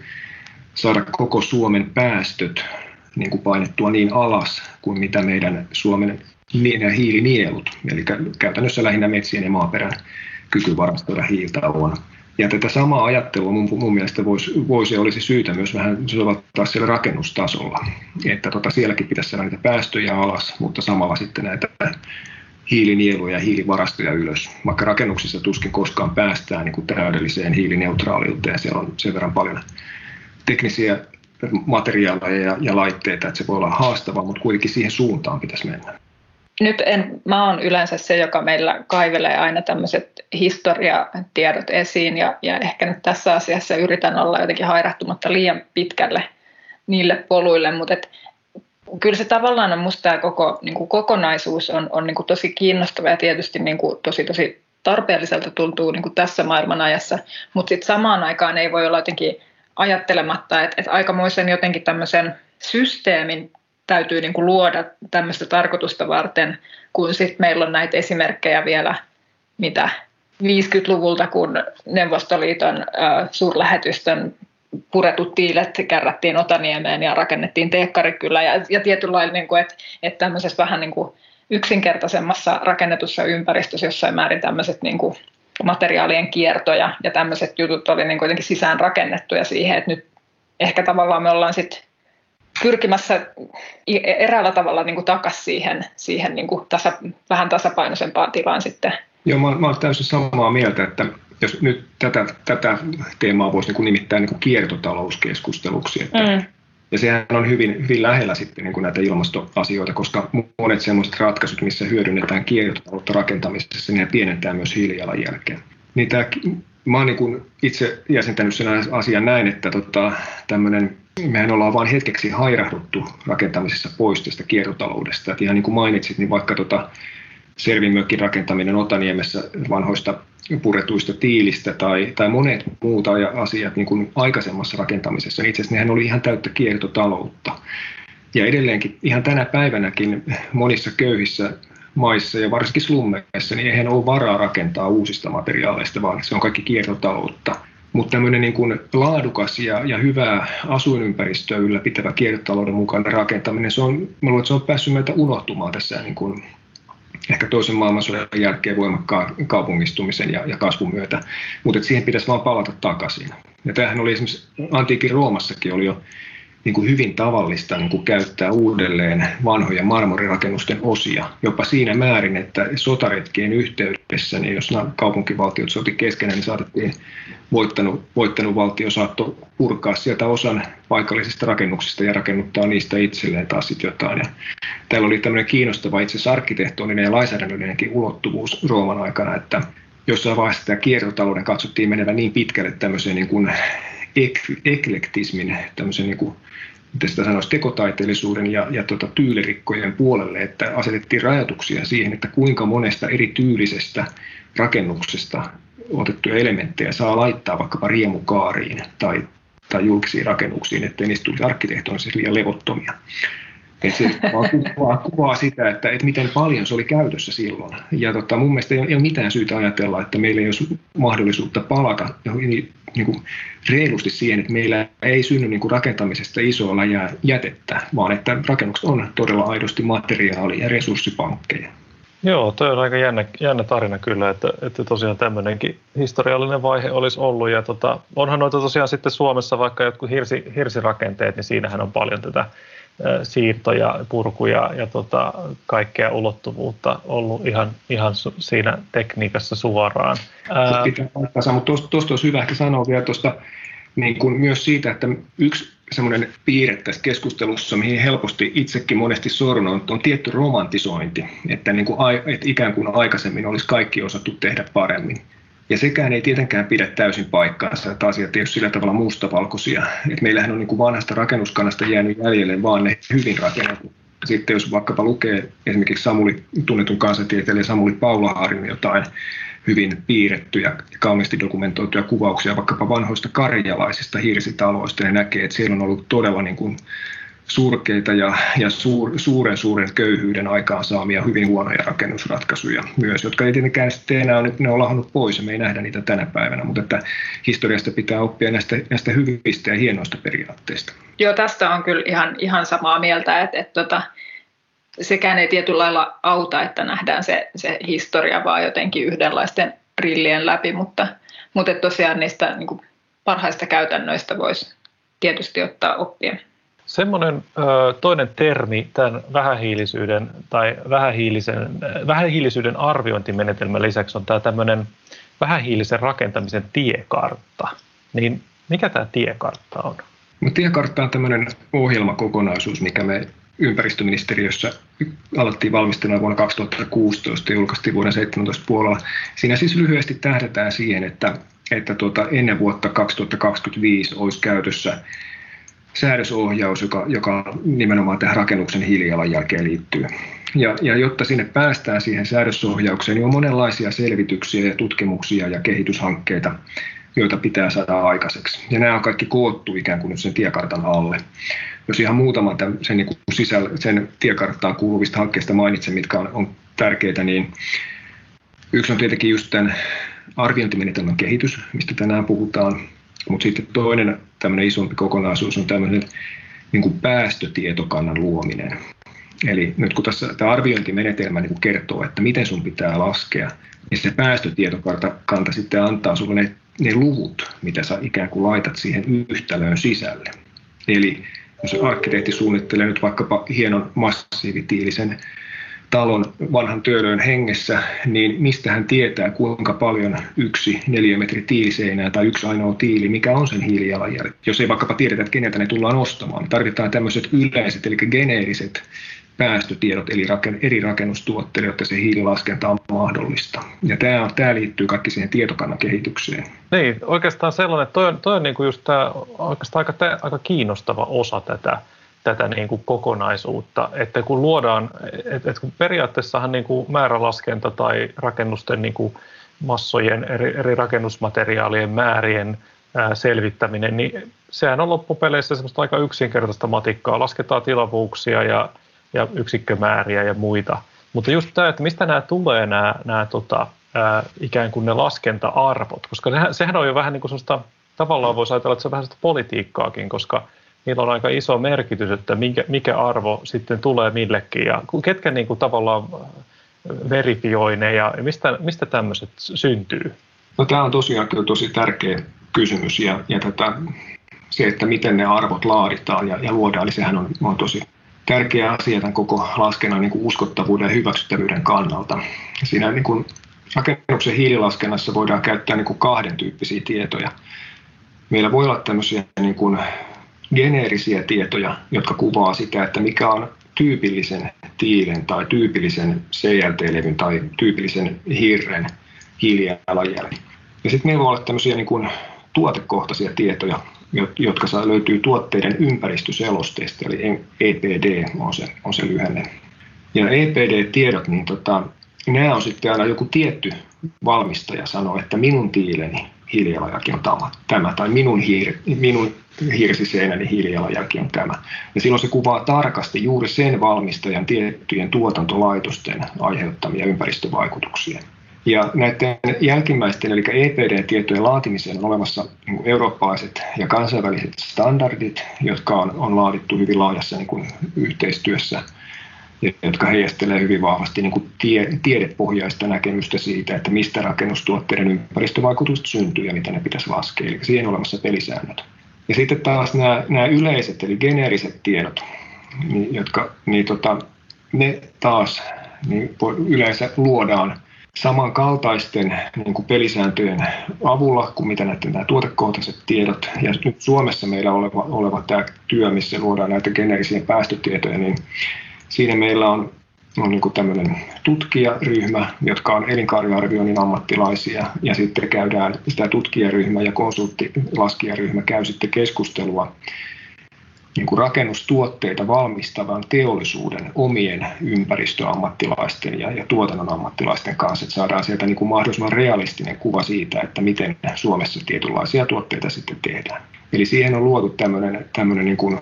saada koko Suomen päästöt niin kuin painettua niin alas kuin mitä meidän Suomen hiilinielut, eli käytännössä lähinnä metsien ja maaperän kyky varastoida hiiltä on. Ja tätä samaa ajattelua mun, mun mielestä voisi, voisi olisi syytä myös vähän soveltaa siellä rakennustasolla, että tota, sielläkin pitäisi saada niitä päästöjä alas, mutta samalla sitten näitä hiilinieluja ja hiilivarastoja ylös. Vaikka rakennuksissa tuskin koskaan päästään niin kuin täydelliseen hiilineutraaliuteen, siellä on sen verran paljon teknisiä materiaaleja ja, ja laitteita, että se voi olla haastavaa, mutta kuitenkin siihen suuntaan pitäisi mennä. Nyt en, mä oon yleensä se, joka meillä kaivelee aina tämmöiset historiatiedot esiin ja, ja ehkä nyt tässä asiassa yritän olla jotenkin hairahtumatta liian pitkälle niille poluille, mutta et, kyllä se tavallaan on musta tämä koko niin kuin kokonaisuus on, on niin kuin tosi kiinnostava ja tietysti niin kuin tosi tosi tarpeelliselta tuntuu niin kuin tässä maailmanajassa, mutta sitten samaan aikaan ei voi olla jotenkin ajattelematta, että, että aikamoisen jotenkin tämmöisen systeemin täytyy niin kuin luoda tämmöistä tarkoitusta varten, kun sitten meillä on näitä esimerkkejä vielä, mitä 50-luvulta, kun Neuvostoliiton äh, suurlähetystön puretut tiilet kärrättiin Otaniemeen ja rakennettiin teekkarikylä ja, ja tietynlailla, niin kuin, että, että tämmöisessä vähän niin kuin yksinkertaisemmassa rakennetussa ympäristössä jossain määrin tämmöiset niin kuin materiaalien kiertoja ja tämmöiset jutut oli niin kuitenkin sisään rakennettuja siihen, että nyt ehkä tavallaan me ollaan sitten pyrkimässä eräällä tavalla niin takaisin siihen, siihen niin kuin tasa, vähän tasapainoisempaan tilaan sitten. Joo, mä, mä olen täysin samaa mieltä, että jos nyt tätä, tätä teemaa voisi niin nimittää niin kuin kiertotalouskeskusteluksi, että mm. Ja sehän on hyvin, hyvin lähellä sitten niin kuin näitä ilmastoasioita, koska monet sellaiset ratkaisut, missä hyödynnetään kiertotaloutta rakentamisessa, ne pienentää myös hiilijalanjälkeä. Niin tämä, mä olen niin itse jäsentänyt sen asian näin, että tota, tämmöinen, mehän ollaan vain hetkeksi hairahduttu rakentamisessa pois tästä kiertotaloudesta. Et ihan niin kuin mainitsit, niin vaikka tota, Servimökin rakentaminen Otaniemessä vanhoista puretuista tiilistä tai, tai monet muut asiat niin kuin aikaisemmassa rakentamisessa, itse asiassa nehän oli ihan täyttä kiertotaloutta. Ja edelleenkin ihan tänä päivänäkin monissa köyhissä maissa ja varsinkin slummeissa, niin eihän ole varaa rakentaa uusista materiaaleista, vaan se on kaikki kiertotaloutta. Mutta tämmöinen niin kuin laadukas ja, ja hyvä asuinympäristöä ylläpitävä kiertotalouden mukainen rakentaminen, se on, mä luulen, että se on päässyt meiltä unohtumaan tässä niin kuin ehkä toisen maailmansodan jälkeen voimakkaan kaupungistumisen ja, ja kasvun myötä, mutta siihen pitäisi vaan palata takaisin. Ja tämähän oli esimerkiksi antiikin Roomassakin oli jo niin kuin hyvin tavallista niin kuin käyttää uudelleen vanhoja marmorirakennusten osia, jopa siinä määrin, että sotaretkien yhteydessä, niin jos nämä kaupunkivaltiot soti keskenään, niin saatettiin voittanut, voittanut valtio saattoi purkaa sieltä osan paikallisista rakennuksista ja rakennuttaa niistä itselleen taas sitten jotain. Ja täällä oli tämmöinen kiinnostava itse asiassa arkkitehtoninen ja lainsäädännöllinenkin ulottuvuus Rooman aikana, että jossain vaiheessa tämä kiertotalouden katsottiin menevän niin pitkälle tämmöiseen niin kuin ek- eklektismin, tämmöisen niin kuin, miten sitä sanoisi, tekotaiteellisuuden ja, ja tota, tyylirikkojen puolelle, että asetettiin rajoituksia siihen, että kuinka monesta eri tyylisestä rakennuksesta otettuja elementtejä saa laittaa vaikkapa riemukaariin tai, tai julkisiin rakennuksiin, ettei niistä tulisi arkkitehtonisesti liian levottomia. Et se vaan kuvaa, kuvaa sitä, että, että miten paljon se oli käytössä silloin. Ja tota, mun mielestä ei ole, ei ole mitään syytä ajatella, että meillä ei olisi mahdollisuutta palata niin, niin kuin reilusti siihen, että meillä ei synny niin kuin rakentamisesta isoa läjää jätettä, vaan että rakennukset on todella aidosti materiaali- ja resurssipankkeja. Joo, toi on aika jännä, jännä tarina kyllä, että, että tosiaan tämmöinenkin historiallinen vaihe olisi ollut. Ja tota, onhan noita tosiaan sitten Suomessa vaikka jotkut hirsi, hirsirakenteet, niin siinähän on paljon tätä siirtoja, purkuja ja tota, kaikkea ulottuvuutta ollut ihan, ihan siinä tekniikassa suoraan. Pitää mutta tuosta olisi hyvä ehkä sanoa vielä tuosta niin kuin myös siitä, että yksi semmoinen piirre tässä keskustelussa, mihin helposti itsekin monesti sornon, on, on tietty romantisointi, että, niin kuin, että ikään kuin aikaisemmin olisi kaikki osattu tehdä paremmin. Ja sekään ei tietenkään pidä täysin paikkaansa, että asiat ei ole sillä tavalla mustavalkoisia. Et meillähän on niin kuin vanhasta rakennuskannasta jäänyt jäljelle vaan ne hyvin rakennetut. Sitten jos vaikkapa lukee esimerkiksi Samuli, tunnetun kansantieteilijä Samuli Paulahaarin jotain hyvin piirrettyjä ja kauniisti dokumentoituja kuvauksia vaikkapa vanhoista karjalaisista hirsitaloista, niin näkee, että siellä on ollut todella niin kuin surkeita ja, ja suur, suuren suuren köyhyyden aikaan saamia hyvin huonoja rakennusratkaisuja myös, jotka ei tietenkään sitten enää nyt ne on lahannut pois ja me ei nähdä niitä tänä päivänä, mutta että historiasta pitää oppia näistä, näistä hyvistä ja hienoista periaatteista. Joo, tästä on kyllä ihan, ihan samaa mieltä, että, että että tota, sekään ei tietyllä lailla auta, että nähdään se, se historia vaan jotenkin yhdenlaisten brillien läpi, mutta, mutta tosiaan niistä niin kuin parhaista käytännöistä voisi tietysti ottaa oppia. Semmoinen ö, toinen termi tämän vähähiilisyyden tai vähähiilisen, vähähiilisyyden arviointimenetelmän lisäksi on tämä tämmöinen vähähiilisen rakentamisen tiekartta. Niin mikä tämä tiekartta on? No, tiekartta on tämmöinen ohjelmakokonaisuus, mikä me ympäristöministeriössä alettiin valmistella vuonna 2016 ja julkaistiin vuoden 2017 puolella. Siinä siis lyhyesti tähdätään siihen, että, että tuota, ennen vuotta 2025 olisi käytössä säädösohjaus, joka, joka nimenomaan tähän rakennuksen hiilijalanjälkeen liittyy. Ja, ja jotta sinne päästään siihen säädösohjaukseen, niin on monenlaisia selvityksiä ja tutkimuksia ja kehityshankkeita, joita pitää saada aikaiseksi. Ja nämä on kaikki koottu ikään kuin nyt sen tiekartan alle. Jos ihan muutaman tämän, sen, niin kuin sisällä, sen tiekarttaan kuuluvista hankkeista mainitsen, mitkä on, on tärkeitä, niin yksi on tietenkin just tämän arviointimenetelmän kehitys, mistä tänään puhutaan. Mutta sitten toinen tämmöinen isompi kokonaisuus on tämmöinen niin kuin päästötietokannan luominen. Eli nyt kun tässä tämä arviointimenetelmä niin kuin kertoo, että miten sun pitää laskea, niin se päästötietokanta sitten antaa sulle ne, ne luvut, mitä sä ikään kuin laitat siihen yhtälöön sisälle. Eli jos arkkitehti suunnittelee nyt vaikkapa hienon massiivitiilisen talon vanhan työlöön hengessä, niin mistä hän tietää, kuinka paljon yksi neliömetri tiiliseinää tai yksi ainoa tiili, mikä on sen hiilijalanjälki. Jos ei vaikkapa tiedetä, että keneltä ne tullaan ostamaan, niin tarvitaan tämmöiset yleiset, eli geneeriset päästötiedot eli eri rakennustuotteille, jotta se hiililaskenta on mahdollista. Ja tämä, tämä liittyy kaikki siihen tietokannan kehitykseen. Niin, oikeastaan sellainen, toi on, toi on niin kuin just tämä, oikeastaan aika, aika kiinnostava osa tätä, tätä niin kuin kokonaisuutta, että kun luodaan, että, että kun periaatteessahan niin kuin määrälaskenta tai rakennusten niin kuin massojen, eri, eri rakennusmateriaalien määrien selvittäminen, niin sehän on loppupeleissä semmoista aika yksinkertaista matikkaa. Lasketaan tilavuuksia ja, ja yksikkömääriä ja muita. Mutta just tämä, että mistä nämä tulee, nämä, nämä tota, ää, ikään kuin ne laskenta-arvot, koska nehän, sehän on jo vähän niin kuin sellaista, tavallaan voisi ajatella, että se on vähän sitä politiikkaakin, koska niillä on aika iso merkitys, että mikä, mikä arvo sitten tulee millekin ja ketkä niin kuin tavallaan verifioi ne ja mistä, mistä tämmöiset syntyy? No, tämä on tosiaan kyllä tosi tärkeä kysymys ja, ja tätä, se, että miten ne arvot laaditaan ja, ja luodaan, eli sehän on, on tosi tärkeä asia tämän koko laskennan niin kuin uskottavuuden ja hyväksyttävyyden kannalta. Siinä niin kuin rakennuksen hiililaskennassa voidaan käyttää niin kuin kahden tyyppisiä tietoja. Meillä voi olla tämmöisiä niin kuin geneerisiä tietoja, jotka kuvaa sitä, että mikä on tyypillisen tiilen tai tyypillisen CLT-levyn tai tyypillisen hirren hiilijalanjälki. Ja sitten meillä voi olla tämmöisiä niin kuin tuotekohtaisia tietoja, jotka saa, löytyy tuotteiden ympäristöselosteista, eli EPD on se, on se lyhenne. Ja EPD-tiedot, niin tota, nämä on sitten aina joku tietty valmistaja sanoo, että minun tiileni hiilijalanjälki on tämä, tämä tai minun, hiir, minun hirsiseinäni hiilijalanjälki on tämä. Ja silloin se kuvaa tarkasti juuri sen valmistajan tiettyjen tuotantolaitosten aiheuttamia ympäristövaikutuksia. Ja näiden jälkimmäisten, eli EPD-tietojen laatimiseen on olemassa niin eurooppalaiset ja kansainväliset standardit, jotka on, on laadittu hyvin laajassa niin kuin yhteistyössä, jotka heijastelee hyvin vahvasti niin kuin tie, tiedepohjaista näkemystä siitä, että mistä rakennustuotteiden ympäristövaikutukset syntyy ja mitä ne pitäisi laskea. Eli siihen on olemassa pelisäännöt. Ja sitten taas nämä, nämä yleiset eli geneeriset tiedot, niin, jotka niin tota, ne taas niin yleensä luodaan samankaltaisten niin kuin pelisääntöjen avulla kuin mitä näiden nämä tuotekohtaiset tiedot. Ja nyt Suomessa meillä oleva, oleva tämä työ, missä luodaan näitä geneerisiä päästötietoja, niin siinä meillä on, on niin tämmöinen tutkijaryhmä, jotka on elinkaariarvioinnin ammattilaisia, ja sitten käydään sitä tutkijaryhmä ja konsulttilaskijaryhmä käy sitten keskustelua niin kuin rakennustuotteita valmistavan teollisuuden omien ympäristöammattilaisten ja, ja tuotannon ammattilaisten kanssa, että saadaan sieltä niin kuin mahdollisimman realistinen kuva siitä, että miten Suomessa tietynlaisia tuotteita sitten tehdään. Eli siihen on luotu tämmöinen, tämmöinen niin kuin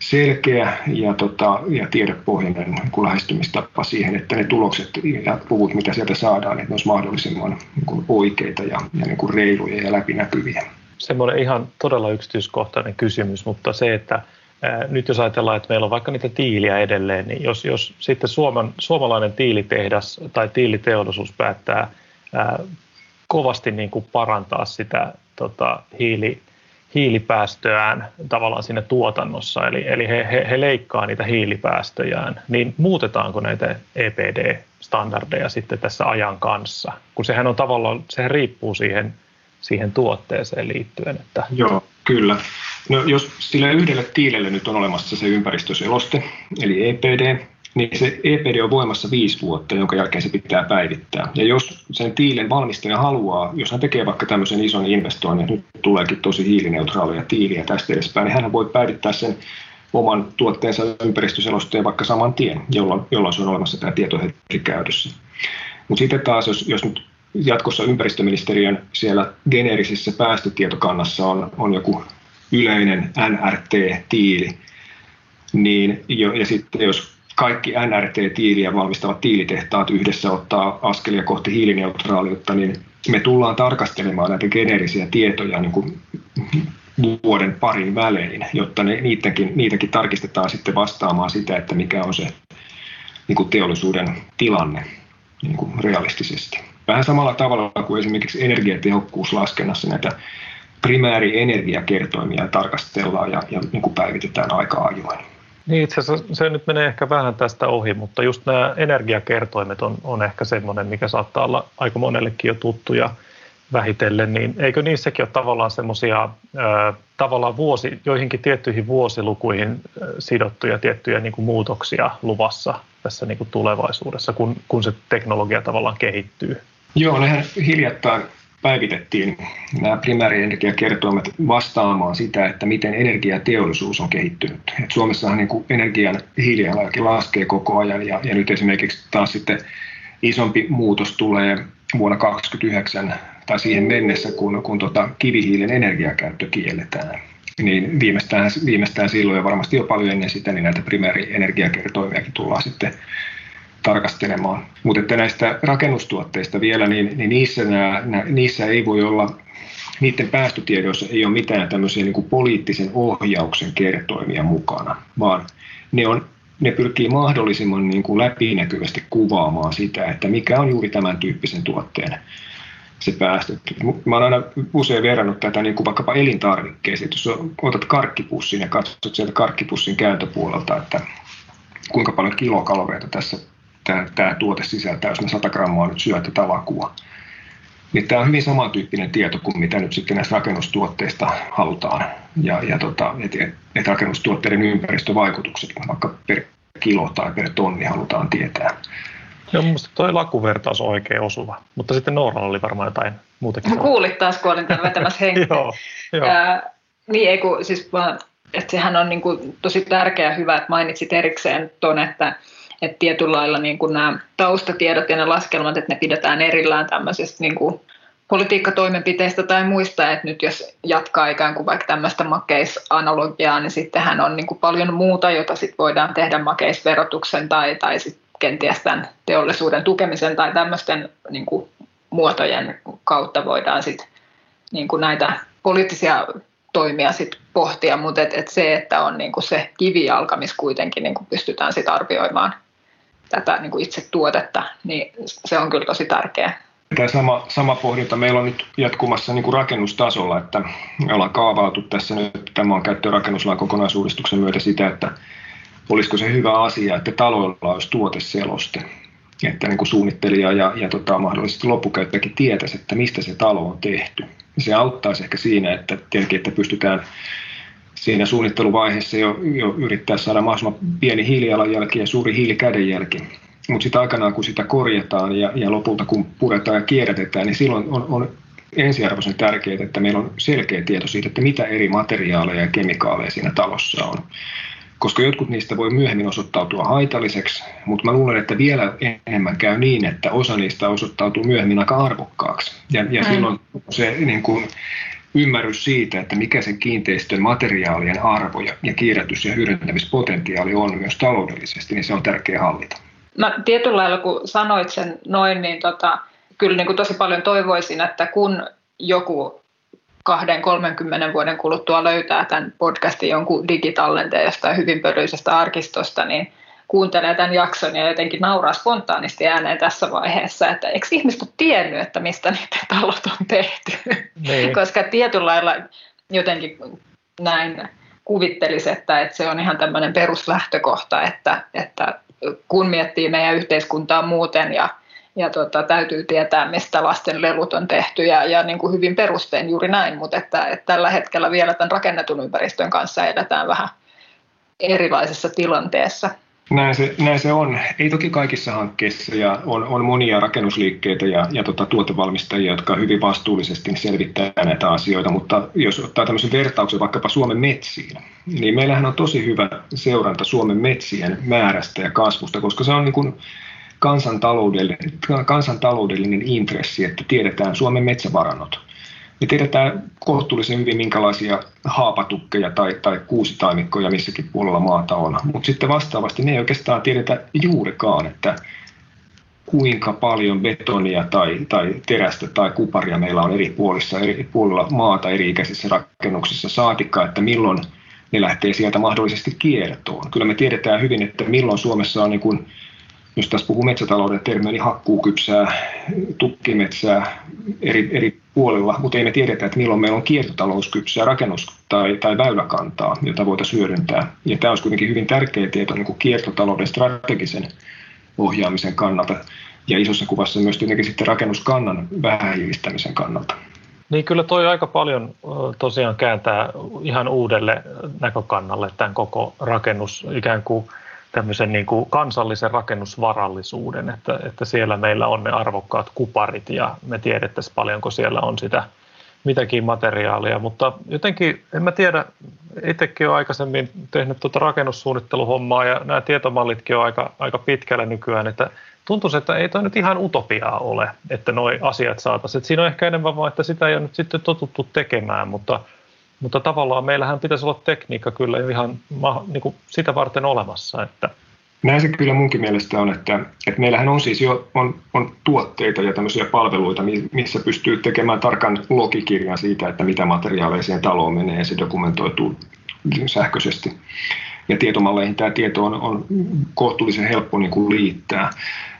selkeä ja, tota, ja tiedepohjainen niin lähestymistapa siihen, että ne tulokset ja luvut, mitä sieltä saadaan, että ne mahdollisimman niin kuin oikeita ja, ja niin kuin reiluja ja läpinäkyviä. Semmoinen ihan todella yksityiskohtainen kysymys, mutta se, että nyt jos ajatellaan, että meillä on vaikka niitä tiiliä edelleen, niin jos, jos sitten Suomen, suomalainen tiilitehdas tai tiiliteollisuus päättää ää, kovasti niin kuin parantaa sitä tota, hiili, hiilipäästöään tavallaan siinä tuotannossa, eli, eli he, he, he leikkaa niitä hiilipäästöjään, niin muutetaanko näitä EPD-standardeja sitten tässä ajan kanssa? Kun sehän on tavallaan, sehän riippuu siihen, siihen tuotteeseen liittyen. Että... Joo, kyllä. No, jos sille yhdelle tiilelle nyt on olemassa se ympäristöseloste, eli EPD, niin se EPD on voimassa viisi vuotta, jonka jälkeen se pitää päivittää. Ja jos sen tiilen valmistaja haluaa, jos hän tekee vaikka tämmöisen ison investoinnin, nyt tuleekin tosi hiilineutraalia tiiliä tästä edespäin, niin hän voi päivittää sen oman tuotteensa ympäristöselosteen vaikka saman tien, jolloin, jolloin se on olemassa tämä tieto heti käytössä. Mutta sitten taas, jos, jos nyt jatkossa ympäristöministeriön siellä geneerisessä päästötietokannassa on, on joku yleinen NRT-tiili, niin ja sitten jos kaikki NRT-tiiliä valmistavat tiilitehtaat yhdessä ottaa askelia kohti hiilineutraaliutta, niin me tullaan tarkastelemaan näitä geneerisiä tietoja niin kuin vuoden parin välein, jotta ne, niitäkin, niitäkin tarkistetaan sitten vastaamaan sitä, että mikä on se niin kuin teollisuuden tilanne niin kuin realistisesti. Vähän samalla tavalla kuin esimerkiksi energiatehokkuuslaskennassa näitä primäärienergiakertoimia tarkastellaan ja, ja niin kuin päivitetään aika ajoin. Niin itse asiassa se nyt menee ehkä vähän tästä ohi, mutta just nämä energiakertoimet on, on ehkä semmoinen, mikä saattaa olla aika monellekin jo tuttuja vähitellen, niin eikö niissäkin ole tavallaan semmoisia tavallaan vuosi, joihinkin tiettyihin vuosilukuihin sidottuja tiettyjä niin kuin muutoksia luvassa tässä niin kuin tulevaisuudessa, kun, kun se teknologia tavallaan kehittyy? Joo, nehän hiljattain päivitettiin nämä primäärienergiakertoimet vastaamaan sitä, että miten energiateollisuus on kehittynyt. Et Suomessahan niin kuin energian hiilijalanjälki laskee koko ajan ja, ja nyt esimerkiksi taas sitten isompi muutos tulee vuonna 2029 tai siihen mennessä, kun, kun tota kivihiilen energiakäyttö kielletään. Niin viimeistään, viimeistään silloin ja varmasti jo paljon ennen sitä, niin näitä primäärienergiakertoimiakin tullaan sitten tarkastelemaan. Mutta näistä rakennustuotteista vielä, niin, niin niissä, nämä, niissä ei voi olla niiden päästötiedoissa ei ole mitään tämmöisiä niin kuin poliittisen ohjauksen kertoimia mukana, vaan ne, on, ne pyrkii mahdollisimman niin kuin läpinäkyvästi kuvaamaan sitä, että mikä on juuri tämän tyyppisen tuotteen se päästö. Mä olen aina usein verrannut tätä niin kuin vaikkapa elintarvikkeeseen. Jos otat karkkipussin ja katsot sieltä karkkipussin kääntöpuolelta, että kuinka paljon kilokaloreita tässä tämä, tämä tuote sisältää, jos me 100 grammaa nyt syö tätä lakua. Niin tämä on hyvin samantyyppinen tieto kuin mitä nyt sitten näistä rakennustuotteista halutaan. Ja, ja tota, että et rakennustuotteiden ympäristövaikutukset vaikka per kilo tai per tonni halutaan tietää. Joo, mun toi lakuvertaus on oikein osuva, mutta sitten Nooralla oli varmaan jotain muutakin. Kuulit taas, kun olin täällä vetämässä (laughs) henkeä. joo, joo. Ää, niin, ei kun, siis vaan, että sehän on niin kuin tosi tärkeä ja hyvä, että mainitsit erikseen tuon, että, että tietyllä lailla niin kuin nämä taustatiedot ja ne laskelmat, että ne pidetään erillään tämmöisistä niin kuin politiikkatoimenpiteistä tai muista, että nyt jos jatkaa ikään kuin vaikka tämmöistä makeisanalogiaa, niin sittenhän on niin kuin paljon muuta, jota sit voidaan tehdä makeisverotuksen tai, tai sit kenties tämän teollisuuden tukemisen tai tämmöisten niin kuin muotojen kautta voidaan sit niin kuin näitä poliittisia toimia sit pohtia, mutta et, et se, että on niin kuin se kivijalka, missä kuitenkin niin kuin pystytään sit arvioimaan tätä niin kuin itse tuotetta, niin se on kyllä tosi tärkeää. Tämä sama, sama pohdinta meillä on nyt jatkumassa niin kuin rakennustasolla, että me ollaan kaavailtu tässä nyt tämän käyttöön rakennuslain kokonaisuudistuksen myötä sitä, että olisiko se hyvä asia, että taloilla olisi tuoteseloste, että niin kuin suunnittelija ja, ja tota, mahdollisesti loppukäyttäjäkin tietäisi, että mistä se talo on tehty. Se auttaisi ehkä siinä, että, tietenkin, että pystytään suunnitteluvaiheessa jo, jo yrittää saada mahdollisimman pieni hiilijalanjälki ja suuri hiilikädenjälki. Mutta sitten aikanaan, kun sitä korjataan ja, ja lopulta kun puretaan ja kierrätetään, niin silloin on, on ensiarvoisen tärkeää, että meillä on selkeä tieto siitä, että mitä eri materiaaleja ja kemikaaleja siinä talossa on koska jotkut niistä voi myöhemmin osoittautua haitalliseksi, mutta mä luulen, että vielä enemmän käy niin, että osa niistä osoittautuu myöhemmin aika arvokkaaksi. Ja, ja mm. silloin se niin kuin, ymmärrys siitä, että mikä se kiinteistön materiaalien arvo ja, ja kierrätys- ja hyödyntämispotentiaali on myös taloudellisesti, niin se on tärkeä hallita. Mä tietyllä lailla, kun sanoit sen noin, niin tota, kyllä niin kuin tosi paljon toivoisin, että kun joku 20-30 vuoden kuluttua löytää tämän podcastin jonkun digitallenteen jostain hyvin pölyisestä arkistosta, niin kuuntelee tämän jakson ja jotenkin nauraa spontaanisti ääneen tässä vaiheessa, että eikö ihmiset ole tiennyt, että mistä niitä talot on tehty? Niin. (laughs) Koska tietyllä lailla jotenkin näin kuvittelisi, että, että se on ihan tämmöinen peruslähtökohta, että, että kun miettii meidän yhteiskuntaa muuten ja ja tota, täytyy tietää, mistä lasten lelut on tehty ja, ja niin kuin hyvin perustein juuri näin, mutta että, että tällä hetkellä vielä tämän rakennetun ympäristön kanssa edetään vähän erilaisessa tilanteessa. Näin se, näin se on. Ei toki kaikissa hankkeissa ja on, on monia rakennusliikkeitä ja, ja tota, tuotevalmistajia, jotka hyvin vastuullisesti selvittää näitä asioita, mutta jos ottaa tämmöisen vertauksen vaikkapa Suomen metsiin, niin meillähän on tosi hyvä seuranta Suomen metsien määrästä ja kasvusta, koska se on niin kuin kansantaloudellinen, kansantaloudellinen intressi, että tiedetään Suomen metsävarannot. Me tiedetään kohtuullisen hyvin, minkälaisia haapatukkeja tai, tai kuusitaimikkoja missäkin puolella maata on. Mutta sitten vastaavasti ne ei oikeastaan tiedetä juurikaan, että kuinka paljon betonia tai, tai terästä tai kuparia meillä on eri puolissa, eri puolilla maata eri ikäisissä rakennuksissa, saatikka, että milloin ne lähtee sieltä mahdollisesti kiertoon. Kyllä me tiedetään hyvin, että milloin Suomessa on niin kuin jos tässä puhuu metsätalouden termiä, niin hakkuukypsää, tukkimetsää eri, eri puolilla, mutta ei me tiedetä, että milloin meillä on kiertotalouskypsää rakennus- tai, tai väyläkantaa, jota voitaisiin hyödyntää. Ja tämä olisi kuitenkin hyvin tärkeä tieto niin kuin kiertotalouden strategisen ohjaamisen kannalta ja isossa kuvassa myös tietenkin sitten rakennuskannan vähähiilistämisen kannalta. Niin kyllä toi aika paljon tosiaan kääntää ihan uudelle näkökannalle tämän koko rakennus ikään kuin – tämmöisen niin kuin kansallisen rakennusvarallisuuden, että, että siellä meillä on ne arvokkaat kuparit ja me tiedettäisiin paljonko siellä on sitä mitäkin materiaalia, mutta jotenkin en mä tiedä, itsekin olen aikaisemmin tehnyt tuota rakennussuunnitteluhommaa ja nämä tietomallitkin on aika, aika pitkällä nykyään, että tuntuu, että ei toi nyt ihan utopiaa ole, että nuo asiat saataisiin. Siinä on ehkä enemmän vaan, että sitä ei ole nyt sitten totuttu tekemään, mutta, mutta tavallaan meillähän pitäisi olla tekniikka kyllä ihan niin kuin sitä varten olemassa, että näin se kyllä munkin mielestä on, että, että meillähän on siis jo on, on tuotteita ja tämmöisiä palveluita, missä pystyy tekemään tarkan logikirjan siitä, että mitä materiaaleja siihen taloon menee ja se dokumentoituu sähköisesti. Ja tietomalleihin tämä tieto on, on kohtuullisen helppo niin kuin liittää,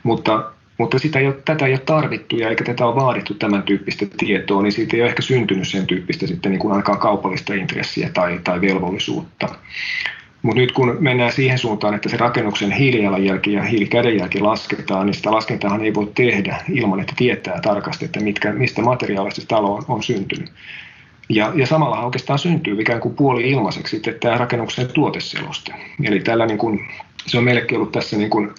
mutta, mutta sitä ei ole, tätä ei ole tarvittu ja eikä tätä ole vaadittu tämän tyyppistä tietoa, niin siitä ei ole ehkä syntynyt sen tyyppistä sitten niin kuin ainakaan kaupallista intressiä tai, tai velvollisuutta. Mutta nyt kun mennään siihen suuntaan, että se rakennuksen hiilijalanjälki ja hiilikädenjälki lasketaan, niin sitä laskentaahan ei voi tehdä ilman, että tietää tarkasti, että mitkä, mistä materiaalista talo on, on syntynyt. Ja, ja samalla oikeastaan syntyy ikään kuin puoli ilmaiseksi sitten tämä rakennuksen tuoteseloste. Eli tällä niin kuin, se on meillekin ollut tässä niin kuin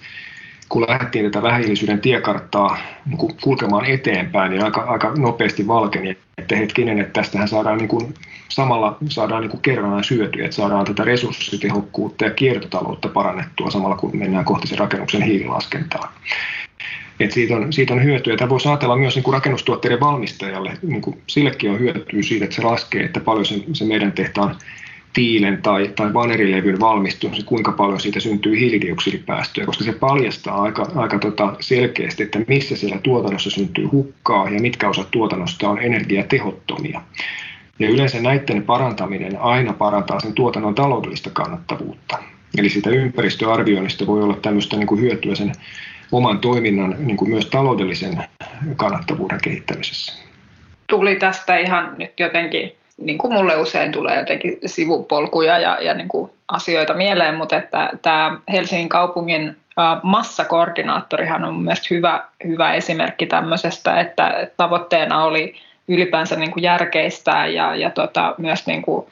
kun lähdettiin tätä vähähiilisyyden tiekarttaa niin kulkemaan eteenpäin, niin aika, aika nopeasti valkeni, että hetkinen, että tästähän saadaan niin kuin, samalla saadaan niin kuin kerranaan syötyä, että saadaan tätä resurssitehokkuutta ja kiertotaloutta parannettua samalla kun mennään kohti sen rakennuksen hiililaskentaa. Et siitä, on, siitä on hyötyä. Tämä voisi ajatella myös niin kuin rakennustuotteiden valmistajalle. Niin kuin sillekin on hyötyä siitä, että se laskee, että paljon se, se meidän tehtaan tiilen tai, tai vanerilevyn valmistumisessa, kuinka paljon siitä syntyy hiilidioksidipäästöjä, koska se paljastaa aika, aika tota selkeästi, että missä siellä tuotannossa syntyy hukkaa ja mitkä osat tuotannosta on energiatehottomia. Ja yleensä näiden parantaminen aina parantaa sen tuotannon taloudellista kannattavuutta. Eli sitä ympäristöarvioinnista voi olla tämmöistä niin kuin hyötyä sen oman toiminnan niin kuin myös taloudellisen kannattavuuden kehittämisessä. Tuli tästä ihan nyt jotenkin niin kuin mulle usein tulee jotenkin sivupolkuja ja, ja niin kuin asioita mieleen, mutta että tämä Helsingin kaupungin massakoordinaattorihan on myös hyvä, hyvä esimerkki tämmöisestä, että tavoitteena oli ylipäänsä niin kuin järkeistää ja, ja tota, myös niin kuin,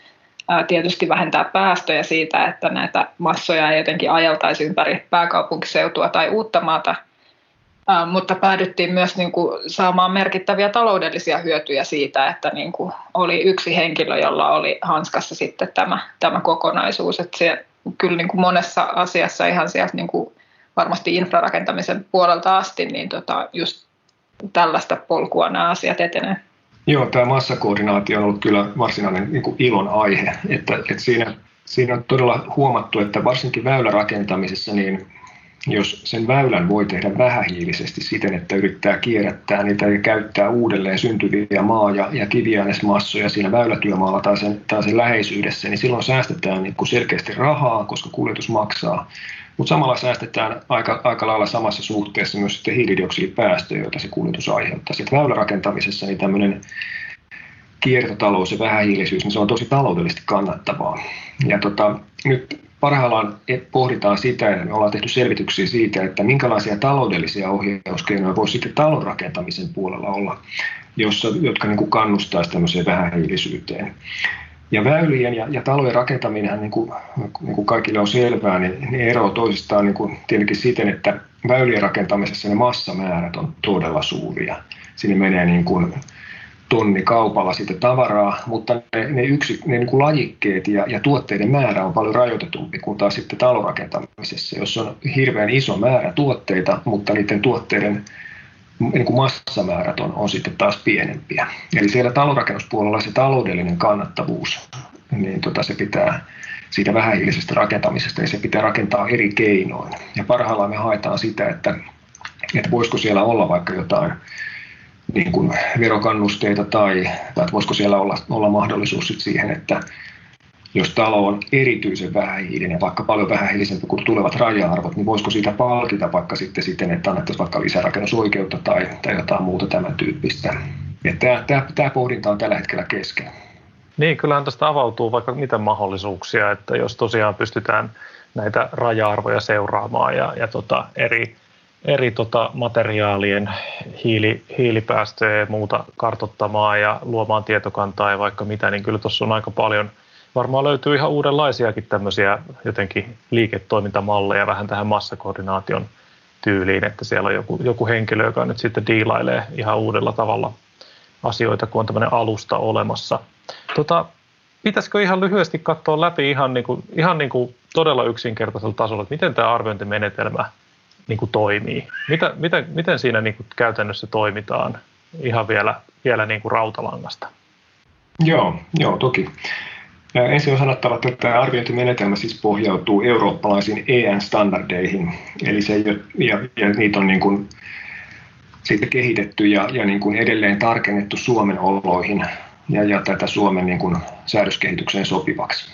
tietysti vähentää päästöjä siitä, että näitä massoja ei jotenkin ajeltaisi ympäri pääkaupunkiseutua tai uutta maata – mutta päädyttiin myös niin kuin saamaan merkittäviä taloudellisia hyötyjä siitä, että niin kuin oli yksi henkilö, jolla oli hanskassa sitten tämä, tämä kokonaisuus. Että se, kyllä niin kuin monessa asiassa ihan sieltä niin kuin varmasti infrarakentamisen puolelta asti, niin tota, just tällaista polkua nämä asiat etenee. Joo, tämä massakoordinaatio on ollut kyllä varsinainen niin kuin ilon aihe, että, että siinä, siinä on todella huomattu, että varsinkin väylärakentamisessa niin jos sen väylän voi tehdä vähähiilisesti siten, että yrittää kierrättää niitä ja käyttää uudelleen syntyviä maa- ja, ja kiviainesmassoja siinä väylätyömaalla tai sen, tai sen läheisyydessä, niin silloin säästetään niin kuin selkeästi rahaa, koska kuljetus maksaa. Mutta samalla säästetään aika, aika lailla samassa suhteessa myös sitten hiilidioksidipäästöjä, joita se kuljetus aiheuttaa. Sitten väylärakentamisessa niin tämmöinen kiertotalous ja vähähiilisyys, niin se on tosi taloudellisesti kannattavaa. Ja tota, nyt parhaillaan pohditaan sitä, ja me ollaan tehty selvityksiä siitä, että minkälaisia taloudellisia ohjauskeinoja voisi sitten talon rakentamisen puolella olla, jossa, jotka niin kuin kannustaisi tämmöiseen vähähiilisyyteen. Ja väylien ja, ja talojen rakentaminen, niin kuin, niin kuin kaikille on selvää, niin ne eroavat toisistaan niin kuin tietenkin siten, että väylien rakentamisessa ne massamäärät on todella suuria. Sinne menee niin kuin tonni kaupalla sitä tavaraa, mutta ne, ne, yksi, ne niin kuin lajikkeet ja, ja tuotteiden määrä on paljon rajoitetumpi kuin taas sitten talorakentamisessa, jossa on hirveän iso määrä tuotteita, mutta niiden tuotteiden niin kuin massamäärät on, on sitten taas pienempiä. Eli siellä talorakennuspuolella se taloudellinen kannattavuus, niin tota se pitää siitä vähähiilisestä rakentamisesta, ja se pitää rakentaa eri keinoin. Ja parhaillaan me haetaan sitä, että, että voisiko siellä olla vaikka jotain niin kuin verokannusteita tai, tai että voisiko siellä olla, olla mahdollisuus sit siihen, että jos talo on erityisen vähähiilinen, vaikka paljon vähähiilisempi kuin tulevat raja-arvot, niin voisiko siitä palkita vaikka sitten siten, että annettaisiin vaikka lisärakennusoikeutta tai, tai jotain muuta tämän tyyppistä. Tämä, tämä, tämä pohdinta on tällä hetkellä kesken. Niin, kyllähän tästä avautuu vaikka mitä mahdollisuuksia, että jos tosiaan pystytään näitä raja-arvoja seuraamaan ja, ja tota, eri eri tota, materiaalien hiili, hiilipäästöjä ja muuta kartottamaan ja luomaan tietokantaa ja vaikka mitä, niin kyllä tuossa on aika paljon, varmaan löytyy ihan uudenlaisiakin tämmöisiä jotenkin liiketoimintamalleja vähän tähän massakoordinaation tyyliin, että siellä on joku, joku henkilö, joka nyt sitten diilailee ihan uudella tavalla asioita, kun on tämmöinen alusta olemassa. Tota, pitäisikö ihan lyhyesti katsoa läpi ihan, niin kuin, ihan niin kuin todella yksinkertaisella tasolla, että miten tämä arviointimenetelmä niin kuin toimii? Mitä, miten, miten siinä niin kuin käytännössä toimitaan ihan vielä, vielä niin kuin rautalangasta? Joo, joo toki. Ensin on sanottava, että tämä arviointimenetelmä siis pohjautuu eurooppalaisiin EN-standardeihin, eli se, ja, ja niitä on niin kuin siitä kehitetty ja, ja niin kuin edelleen tarkennettu Suomen oloihin ja, ja tätä Suomen niin kuin säädöskehitykseen sopivaksi.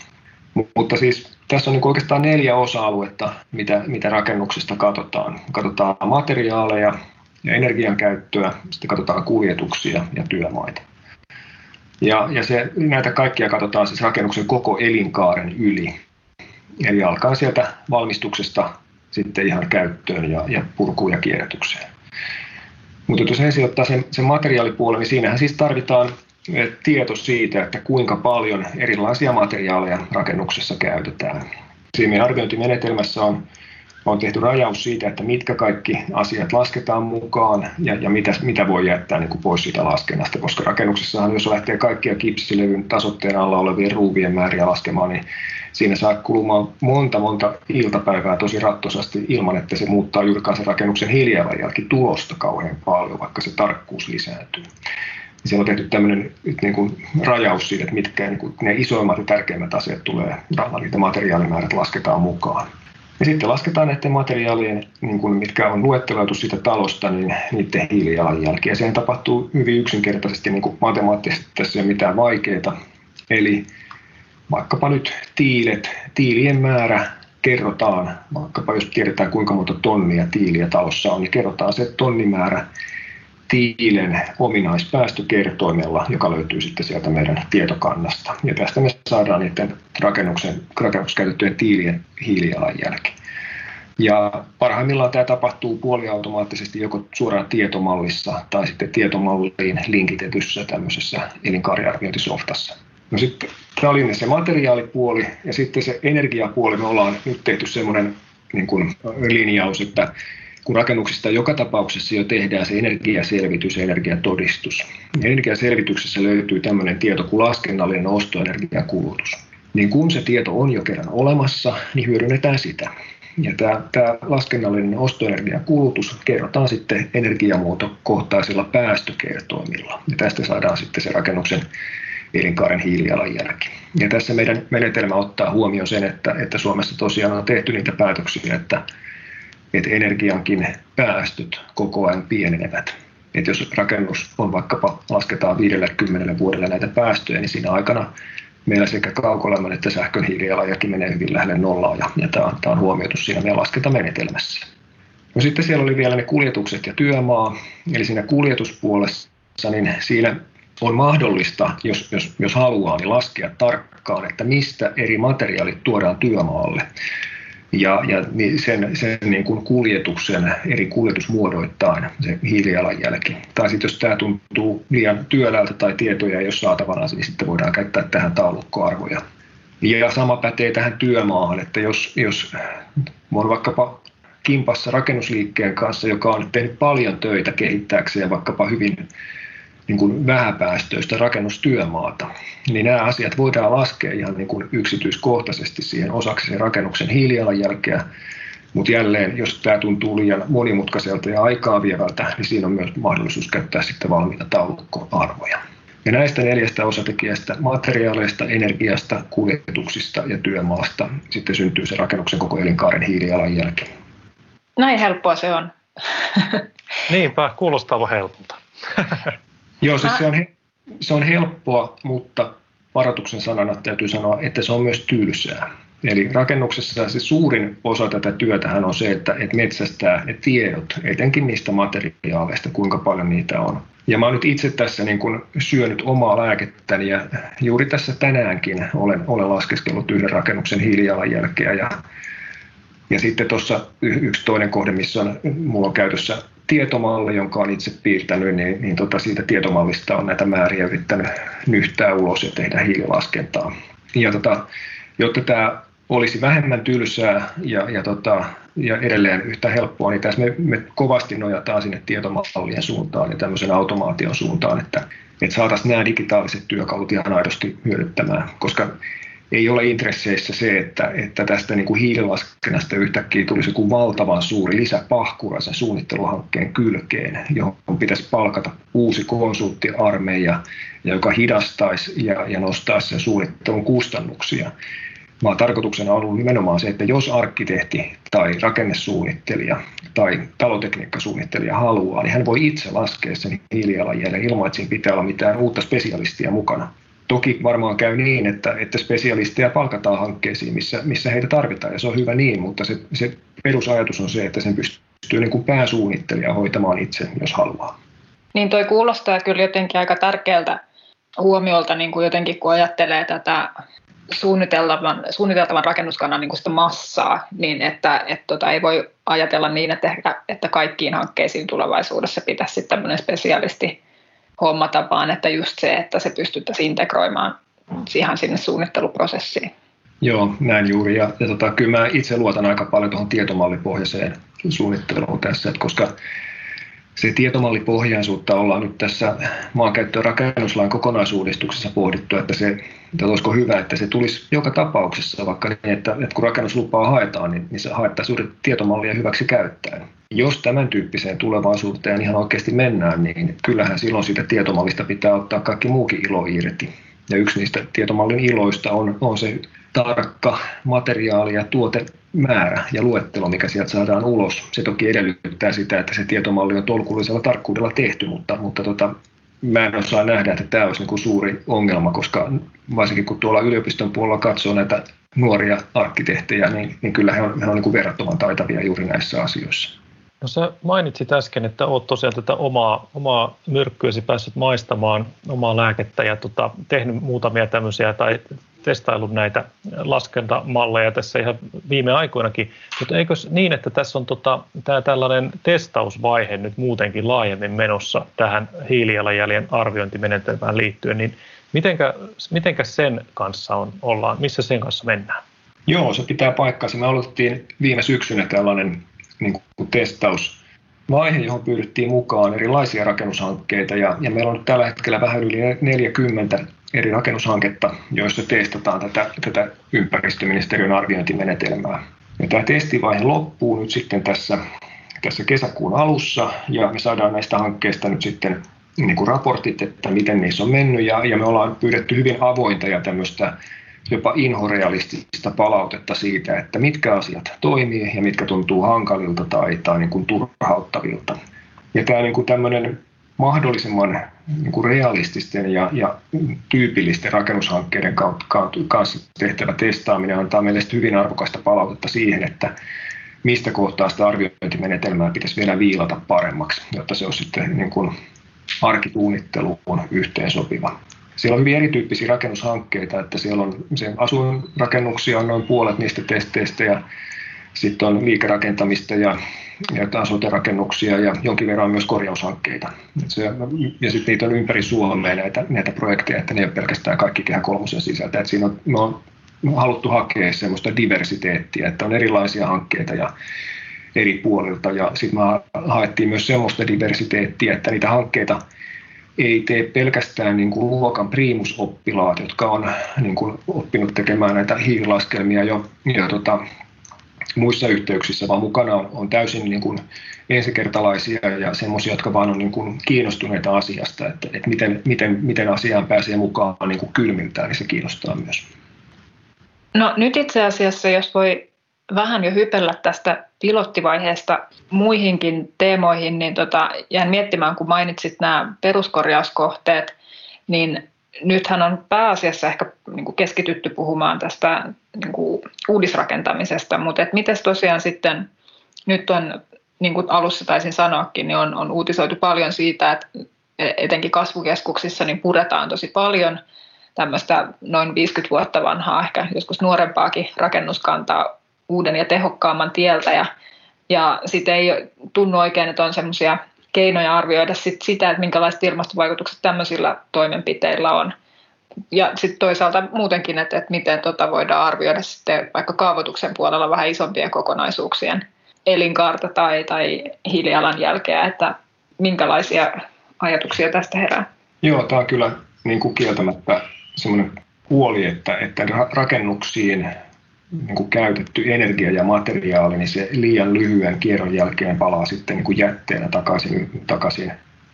Mutta siis tässä on niin oikeastaan neljä osa-aluetta, mitä, mitä rakennuksesta katsotaan. Katsotaan materiaaleja ja energian käyttöä, sitten katsotaan kuljetuksia ja työmaita. Ja, ja se, näitä kaikkia katsotaan siis rakennuksen koko elinkaaren yli. Eli alkaa sieltä valmistuksesta sitten ihan käyttöön ja, ja purkuun ja kierrätykseen. Mutta jos ensin ottaa sen, sen materiaalipuolen, niin siinähän siis tarvitaan tieto siitä, että kuinka paljon erilaisia materiaaleja rakennuksessa käytetään. Siinä arviointimenetelmässä on, on tehty rajaus siitä, että mitkä kaikki asiat lasketaan mukaan ja, ja mitä, mitä voi jättää niin kuin pois siitä laskennasta, koska rakennuksessahan jos lähtee kaikkia kipsilevyn tasotteen alla olevien ruuvien määriä laskemaan, niin siinä saa kulumaan monta monta iltapäivää tosi rattosasti ilman, että se muuttaa sen rakennuksen hiilijalanjälki tulosta kauhean paljon, vaikka se tarkkuus lisääntyy. Siellä on tehty tämmöinen niin kuin rajaus siitä, että mitkä niin kuin ne isoimmat ja tärkeimmät asiat tulee, niitä materiaalimäärät lasketaan mukaan. Ja sitten lasketaan näiden materiaalien, niin kuin mitkä on luetteloitu siitä talosta, niin niiden hiilijalanjälki. Ja sehän tapahtuu hyvin yksinkertaisesti niin kuin matemaattisesti, tässä ei ole mitään vaikeaa. Eli vaikkapa nyt tiilet, tiilien määrä kerrotaan, vaikkapa jos tiedetään kuinka monta tonnia tiiliä talossa on, niin kerrotaan se tonnimäärä tiilen ominaispäästökertoimella, joka löytyy sitten sieltä meidän tietokannasta. Ja tästä me saadaan niiden rakennuksen, rakennuksessa käytettyjen tiilien hiilijalanjälki. Ja parhaimmillaan tämä tapahtuu puoliautomaattisesti joko suoraan tietomallissa tai sitten tietomalliin linkitetyssä tämmöisessä elinkaariarviointisoftassa. No sitten tämä oli se materiaalipuoli ja sitten se energiapuoli. Me ollaan nyt tehty semmoinen niin kuin linjaus, että kun rakennuksista joka tapauksessa jo tehdään se energiaselvitys ja energiatodistus. Energiaselvityksessä löytyy tämmöinen tieto kuin laskennallinen ostoenergiakulutus. Niin kun se tieto on jo kerran olemassa, niin hyödynnetään sitä. Ja tämä, tämä laskennallinen ostoenergiakulutus kerrotaan sitten energiamuotokohtaisilla päästökertoimilla. Ja tästä saadaan sitten se rakennuksen elinkaaren hiilijalanjälki. Ja tässä meidän menetelmä ottaa huomioon sen, että, että Suomessa tosiaan on tehty niitä päätöksiä, että, että energiankin päästöt koko ajan pienenevät. Että jos rakennus on vaikkapa, lasketaan 50 vuodelle näitä päästöjä, niin siinä aikana meillä sekä kaukolämmön että sähkön hiilijalanjälki menee hyvin lähelle nollaa, ja, ja tämä, tämä on huomioitu siinä meidän laskentamenetelmässä. No sitten siellä oli vielä ne kuljetukset ja työmaa, eli siinä kuljetuspuolessa, niin siinä on mahdollista, jos, jos, jos haluaa, niin laskea tarkkaan, että mistä eri materiaalit tuodaan työmaalle. Ja, ja sen, sen niin kuin kuljetuksen eri kuljetusmuodoittain se hiilijalanjälki. Tai sitten jos tämä tuntuu liian työläältä tai tietoja ei ole saatavana, niin sitten voidaan käyttää tähän taulukkoarvoja. Ja sama pätee tähän työmaahan, että jos, jos on vaikkapa kimpassa rakennusliikkeen kanssa, joka on tehnyt paljon töitä kehittääkseen vaikkapa hyvin niin kuin vähäpäästöistä rakennustyömaata, niin nämä asiat voidaan laskea ihan niin kuin yksityiskohtaisesti siihen osaksi sen rakennuksen hiilijalanjälkeä, mutta jälleen, jos tämä tuntuu liian monimutkaiselta ja aikaa vievältä, niin siinä on myös mahdollisuus käyttää sitten valmiita taulukkoarvoja. Ja näistä neljästä osatekijästä, materiaaleista, energiasta, kuljetuksista ja työmaasta, sitten syntyy se rakennuksen koko elinkaaren hiilijalanjälki. Näin helppoa se on. Niinpä, kuulostaa helpolta. (laughs) Joo, siis se on, se on helppoa, mutta varoituksen sanana täytyy sanoa, että se on myös tylsää. Eli rakennuksessa se suurin osa tätä työtähän on se, että, että metsästää ne tiedot, etenkin niistä materiaaleista, kuinka paljon niitä on. Ja mä oon nyt itse tässä niin kun syönyt omaa lääkettäni ja juuri tässä tänäänkin olen, olen laskeskellut yhden rakennuksen hiilijalanjälkeä ja, ja sitten tuossa yksi toinen kohde, missä on, mulla on käytössä tietomalli, jonka olen itse piirtänyt, niin, niin tota siitä tietomallista on näitä määriä yrittänyt nyhtää ulos ja tehdä hiililaskentaa. Ja tota, jotta tämä olisi vähemmän tylsää ja, ja, tota, ja edelleen yhtä helppoa, niin tässä me, me kovasti nojataan sinne tietomallien suuntaan ja tämmöisen automaation suuntaan, että että saataisiin nämä digitaaliset työkalut ihan aidosti hyödyttämään, koska ei ole intresseissä se, että, että tästä niin kuin hiililaskennasta yhtäkkiä tulisi joku valtavan suuri lisäpahkura sen suunnitteluhankkeen kylkeen, johon pitäisi palkata uusi konsulttiarmeija, joka hidastaisi ja, ja nostaisi sen suunnittelun kustannuksia. Vaan tarkoituksena on ollut nimenomaan se, että jos arkkitehti tai rakennesuunnittelija tai talotekniikkasuunnittelija haluaa, niin hän voi itse laskea sen hiilijalanjäljen ilman, että siinä pitää olla mitään uutta spesialistia mukana. Toki varmaan käy niin, että, että spesialisteja palkataan hankkeisiin, missä, missä heitä tarvitaan, ja se on hyvä niin, mutta se, se perusajatus on se, että sen pystyy niin kuin pääsuunnittelija hoitamaan itse, jos haluaa. Niin toi kuulostaa kyllä jotenkin aika tärkeältä huomiolta, niin kuin jotenkin kun ajattelee tätä suunniteltavan, suunniteltavan rakennuskannan niin sitä massaa, niin että et tota, ei voi ajatella niin, että, että kaikkiin hankkeisiin tulevaisuudessa pitäisi tämmöinen spesialisti hommata, vaan että just se, että se pystyttäisiin integroimaan ihan sinne suunnitteluprosessiin. Joo, näin juuri. Ja, ja tota, kyllä mä itse luotan aika paljon tuohon tietomallipohjaiseen suunnitteluun tässä, että koska se tietomallipohjaisuutta ollaan nyt tässä maankäyttö- ja rakennuslain kokonaisuudistuksessa pohdittu, että se, että olisiko hyvä, että se tulisi joka tapauksessa, vaikka niin, että, että kun rakennuslupaa haetaan, niin, niin se haettaisiin juuri tietomallia hyväksi käyttäen. Jos tämän tyyppiseen tulevaisuuteen ihan oikeasti mennään, niin kyllähän silloin siitä tietomallista pitää ottaa kaikki muukin ilo irti. Ja yksi niistä tietomallin iloista on, on se tarkka materiaali- ja tuotemäärä ja luettelo, mikä sieltä saadaan ulos. Se toki edellyttää sitä, että se tietomalli on tolkullisella tarkkuudella tehty, mutta, mutta tota, mä en osaa nähdä, että tämä olisi niin suuri ongelma, koska varsinkin kun tuolla yliopiston puolella katsoo näitä nuoria arkkitehtejä, niin, niin kyllä he on, he on niin verrattoman taitavia juuri näissä asioissa. No sä mainitsit äsken, että oot tosiaan tätä omaa, omaa myrkkyäsi päässyt maistamaan, omaa lääkettä ja tota, tehnyt muutamia tämmöisiä tai testaillut näitä laskentamalleja tässä ihan viime aikoinakin, mutta eikö niin, että tässä on tota, tämä tällainen testausvaihe nyt muutenkin laajemmin menossa tähän hiilijalanjäljen arviointimenetelmään liittyen, niin mitenkä, mitenkä sen kanssa on, ollaan, missä sen kanssa mennään? Joo, se pitää paikkaansa. Me aloitettiin viime syksynä tällainen niin kuin testausvaihe, johon pyydettiin mukaan erilaisia rakennushankkeita ja, ja meillä on nyt tällä hetkellä vähän yli 40 eri rakennushanketta, joissa testataan tätä, tätä ympäristöministeriön arviointimenetelmää. Ja tämä testivaihe loppuu nyt sitten tässä, tässä kesäkuun alussa ja me saadaan näistä hankkeista nyt sitten niin kuin raportit, että miten niissä on mennyt ja, ja me ollaan pyydetty hyvin avointa ja tämmöistä jopa inhorealistista palautetta siitä, että mitkä asiat toimii ja mitkä tuntuu hankalilta tai, tai niin kuin turhauttavilta. Ja tämä niin kuin tämmöinen mahdollisimman niin kuin realististen ja, ja tyypillisten rakennushankkeiden kanssa tehtävä testaaminen antaa meille hyvin arvokasta palautetta siihen, että mistä kohtaa sitä arviointimenetelmää pitäisi vielä viilata paremmaksi, jotta se olisi sitten niin kuin arkituunnitteluun yhteensopiva. Siellä on hyvin erityyppisiä rakennushankkeita, että siellä on sen asuinrakennuksia on noin puolet niistä testeistä ja sitten on liikerakentamista ja, ja sote-rakennuksia ja jonkin verran myös korjaushankkeita. Se, ja sitten niitä on ympäri Suomea näitä, näitä projekteja, että ne ei ole pelkästään kaikki kehä kolmosen sisältä. Et siinä on, me on haluttu hakea semmoista diversiteettiä, että on erilaisia hankkeita ja eri puolilta. Ja sitten me haettiin myös semmoista diversiteettiä, että niitä hankkeita ei tee pelkästään niin kuin luokan primusoppilaat, jotka on niin kuin oppinut tekemään näitä hiililaskelmia jo, jo tota, muissa yhteyksissä, vaan mukana on, on täysin niin kuin ensikertalaisia ja semmoisia, jotka vaan on niin kuin kiinnostuneita asiasta, että, että miten, miten, miten asiaan pääsee mukaan niin kuin kylmiltään, niin se kiinnostaa myös. No nyt itse asiassa, jos voi vähän jo hypellä tästä pilottivaiheesta muihinkin teemoihin, niin tota, jään miettimään, kun mainitsit nämä peruskorjauskohteet, niin nythän on pääasiassa ehkä niin keskitytty puhumaan tästä niin uudisrakentamisesta, mutta et miten tosiaan sitten nyt on, niin kuin alussa taisin sanoakin, niin on, on uutisoitu paljon siitä, että etenkin kasvukeskuksissa niin puretaan tosi paljon tämmöistä noin 50 vuotta vanhaa, ehkä joskus nuorempaakin rakennuskantaa uuden ja tehokkaamman tieltä ja, ja sitten ei tunnu oikein, että on semmoisia keinoja arvioida sit sitä, että minkälaiset ilmastovaikutukset tämmöisillä toimenpiteillä on. Ja sitten toisaalta muutenkin, että, että miten tota voidaan arvioida sitten vaikka kaavoituksen puolella vähän isompien kokonaisuuksien elinkaarta tai, tai hiilijalanjälkeä, että minkälaisia ajatuksia tästä herää? Joo, tämä on kyllä niin kuin kieltämättä semmoinen huoli, että, että rakennuksiin niin kuin käytetty energia ja materiaali, niin se liian lyhyen kierron jälkeen palaa sitten niin kuin jätteenä takaisin, takaisin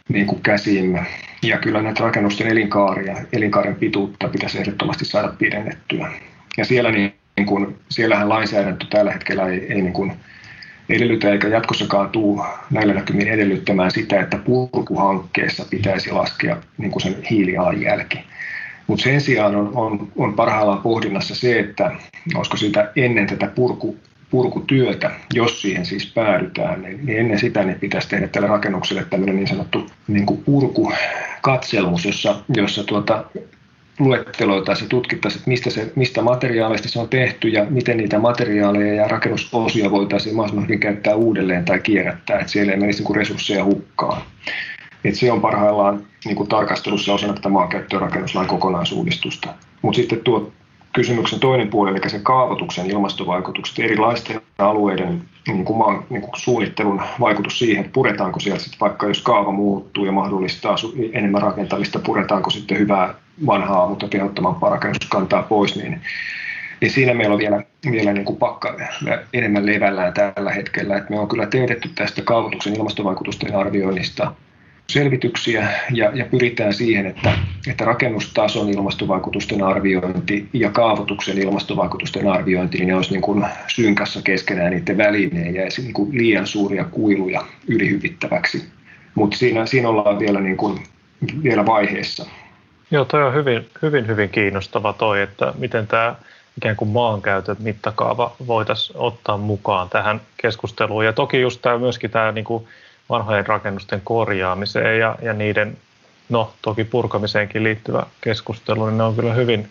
niin kuin käsiin. Ja kyllä näitä rakennusten elinkaaria, elinkaaren pituutta pitäisi ehdottomasti saada pidennettyä. Ja siellä niin, niin kuin, siellähän lainsäädäntö tällä hetkellä ei, ei niin kuin edellytä eikä jatkossakaan tuu näillä näkymin edellyttämään sitä, että purkuhankkeessa pitäisi laskea niin kuin sen hiilijalanjälki. Mutta sen sijaan on, on, on parhaillaan pohdinnassa se, että olisiko siitä ennen tätä purku, purkutyötä, jos siihen siis päädytään, niin, niin ennen sitä niin pitäisi tehdä tälle rakennukselle tämmöinen niin sanottu niin kuin purkukatselmus, jossa, jossa tuota, luetteloitaisiin ja tutkittaisiin, että mistä, se, mistä materiaaleista se on tehty ja miten niitä materiaaleja ja rakennusosia voitaisiin mahdollisimman hyvin käyttää uudelleen tai kierrättää, että siellä ei menisi niin resursseja hukkaan. Et se on parhaillaan niin kuin tarkastelussa osana tätä maankäyttö- ja rakennuslain kokonaisuudistusta. Mutta sitten tuo kysymyksen toinen puoli, eli se kaavoituksen ilmastovaikutukset, erilaisten alueiden niin kuin maan, niin kuin suunnittelun vaikutus siihen, että puretaanko sieltä sitten vaikka jos kaava muuttuu ja mahdollistaa enemmän rakentamista, puretaanko sitten hyvää vanhaa, mutta tehottomampaa rakennuskantaa pois, niin, niin siinä meillä on vielä, vielä niin kuin pakka enemmän levällään tällä hetkellä. että me on kyllä teetetty tästä kaavoituksen ilmastovaikutusten arvioinnista selvityksiä ja, ja pyritään siihen, että, että rakennustason ilmastovaikutusten arviointi ja kaavoituksen ilmastovaikutusten arviointi niin ne olisi niin kuin synkassa keskenään niiden välineen ja niin kuin liian suuria kuiluja ylihyvittäväksi. Mutta siinä, siinä ollaan vielä, niin kuin, vielä vaiheessa. Joo, toi on hyvin, hyvin, hyvin kiinnostava toi, että miten tämä ikään kuin maankäytön mittakaava voitaisiin ottaa mukaan tähän keskusteluun. Ja toki just tämä myöskin tämä niin kuin vanhojen rakennusten korjaamiseen ja, ja niiden, no toki purkamiseenkin liittyvä keskustelu, niin ne on kyllä hyvin,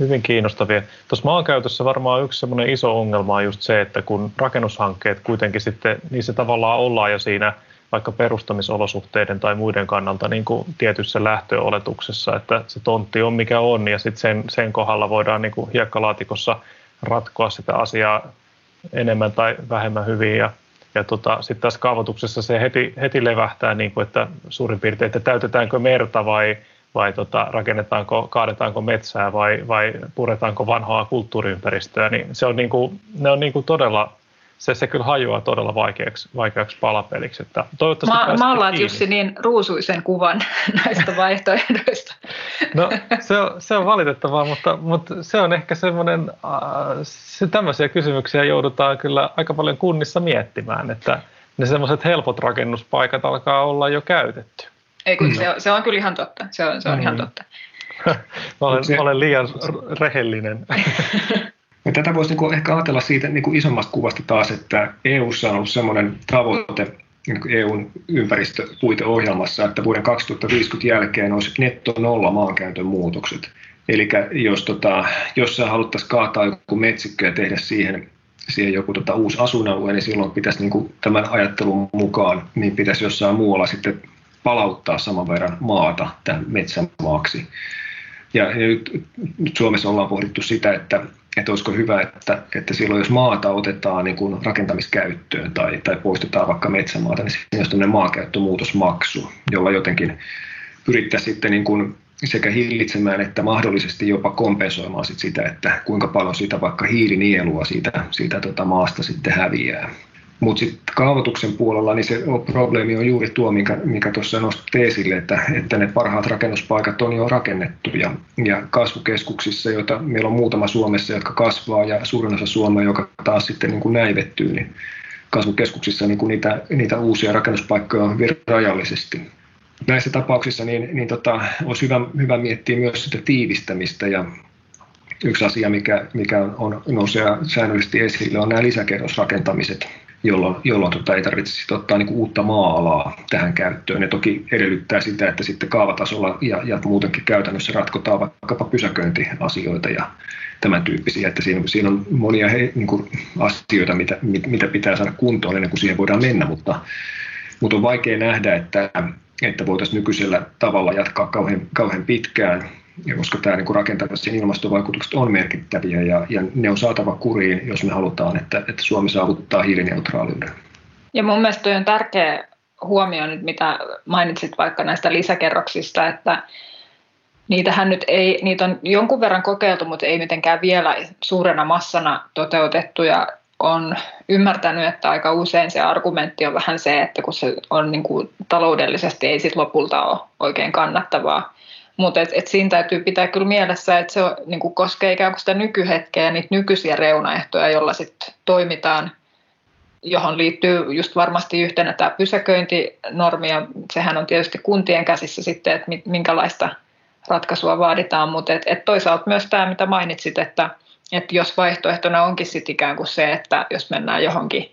hyvin kiinnostavia. Tuossa maankäytössä varmaan yksi semmoinen iso ongelma on just se, että kun rakennushankkeet kuitenkin sitten, niissä tavallaan ollaan jo siinä vaikka perustamisolosuhteiden tai muiden kannalta niin kuin tietyssä lähtöoletuksessa, että se tontti on mikä on ja sitten sen, sen kohdalla voidaan niin kuin hiekkalaatikossa ratkoa sitä asiaa enemmän tai vähemmän hyvin ja ja tota, sitten tässä kaavoituksessa se heti, heti levähtää, niin kuin, että suurin piirtein, että täytetäänkö merta vai, vai tota, rakennetaanko, kaadetaanko metsää vai, vai puretaanko vanhaa kulttuuriympäristöä, niin se on, niin kuin, ne on niin kuin todella se, se kyllä hajoaa todella vaikeaksi, vaikeaksi palapeliksi. Että toivottavasti Ma, maalaat kiinni. Jussi niin ruusuisen kuvan (laughs) näistä vaihtoehdoista. No se on, se on valitettavaa, mutta, mutta se on ehkä semmoinen, äh, se, tämmöisiä kysymyksiä joudutaan kyllä aika paljon kunnissa miettimään, että ne semmoiset helpot rakennuspaikat alkaa olla jo käytetty. Ei kun se, on, se on kyllä ihan totta, se on, se on mm. ihan totta. (laughs) Mä olen, se, olen liian rehellinen. (laughs) Ja tätä voisi niin ehkä ajatella siitä niin kuin isommasta kuvasta taas, että EU:ssa on ollut sellainen tavoite niin EUn ympäristöpuiteohjelmassa, että vuoden 2050 jälkeen olisi netto nolla maankäytön muutokset. Eli jos, tota, jos haluttaisiin kaataa joku metsikkö ja tehdä siihen, siihen joku tota, uusi asuinalue, niin silloin pitäisi niin kuin tämän ajattelun mukaan, niin pitäisi jossain muualla sitten palauttaa saman verran maata tämän metsämaaksi. Ja nyt, nyt Suomessa ollaan pohdittu sitä, että että olisiko hyvä, että, että silloin jos maata otetaan niin kuin rakentamiskäyttöön tai, tai poistetaan vaikka metsämaata, niin siinä olisi tämmöinen maankäyttömuutosmaksu, jolla jotenkin pyrittäisiin sitten niin kuin sekä hillitsemään että mahdollisesti jopa kompensoimaan sit sitä, että kuinka paljon siitä vaikka hiilinielua siitä, siitä tota maasta sitten häviää. Mutta sitten kaavoituksen puolella niin se probleemi on juuri tuo, minkä, minkä tuossa nostit esille, että, että ne parhaat rakennuspaikat on jo rakennettu ja, ja kasvukeskuksissa, joita meillä on muutama Suomessa, jotka kasvaa ja suurin osa Suomea, joka taas sitten niin kuin näivettyy, niin kasvukeskuksissa niin kuin niitä, niitä uusia rakennuspaikkoja on rajallisesti. Näissä tapauksissa niin, niin tota, olisi hyvä, hyvä miettiä myös sitä tiivistämistä ja yksi asia, mikä, mikä on, on nousee säännöllisesti esille, on nämä lisäkerrosrakentamiset jolloin, jolloin tota, ei tarvitse ottaa niin uutta maa-alaa tähän käyttöön. Ja toki edellyttää sitä, että sitten kaavatasolla ja, ja muutenkin käytännössä ratkotaan vaikkapa pysäköintiasioita ja tämän tyyppisiä. Että siinä, siinä on monia he, niin kuin asioita, mitä, mitä pitää saada kuntoon ennen kuin siihen voidaan mennä, mutta, mutta on vaikea nähdä, että, että voitaisiin nykyisellä tavalla jatkaa kauhean, kauhean pitkään ja koska tämä niin rakentamisen ilmastovaikutukset on merkittäviä ja, ja ne on saatava kuriin, jos me halutaan, että, että Suomi saavuttaa hiilineutraaliuden. Ja mun mielestä on tärkeä huomioon nyt, mitä mainitsit vaikka näistä lisäkerroksista, että niitähän nyt ei, niitä on jonkun verran kokeiltu, mutta ei mitenkään vielä suurena massana toteutettu ja on ymmärtänyt, että aika usein se argumentti on vähän se, että kun se on niin kuin taloudellisesti ei sit lopulta ole oikein kannattavaa. Mutta et, et siinä täytyy pitää kyllä mielessä, että se on, niin kuin koskee ikään kuin sitä nykyhetkeä ja niitä nykyisiä reunaehtoja, joilla sitten toimitaan, johon liittyy just varmasti yhtenä tämä pysäköintinormi, ja sehän on tietysti kuntien käsissä sitten, että minkälaista ratkaisua vaaditaan, mutta et, et toisaalta myös tämä, mitä mainitsit, että et jos vaihtoehtona onkin sitten ikään kuin se, että jos mennään johonkin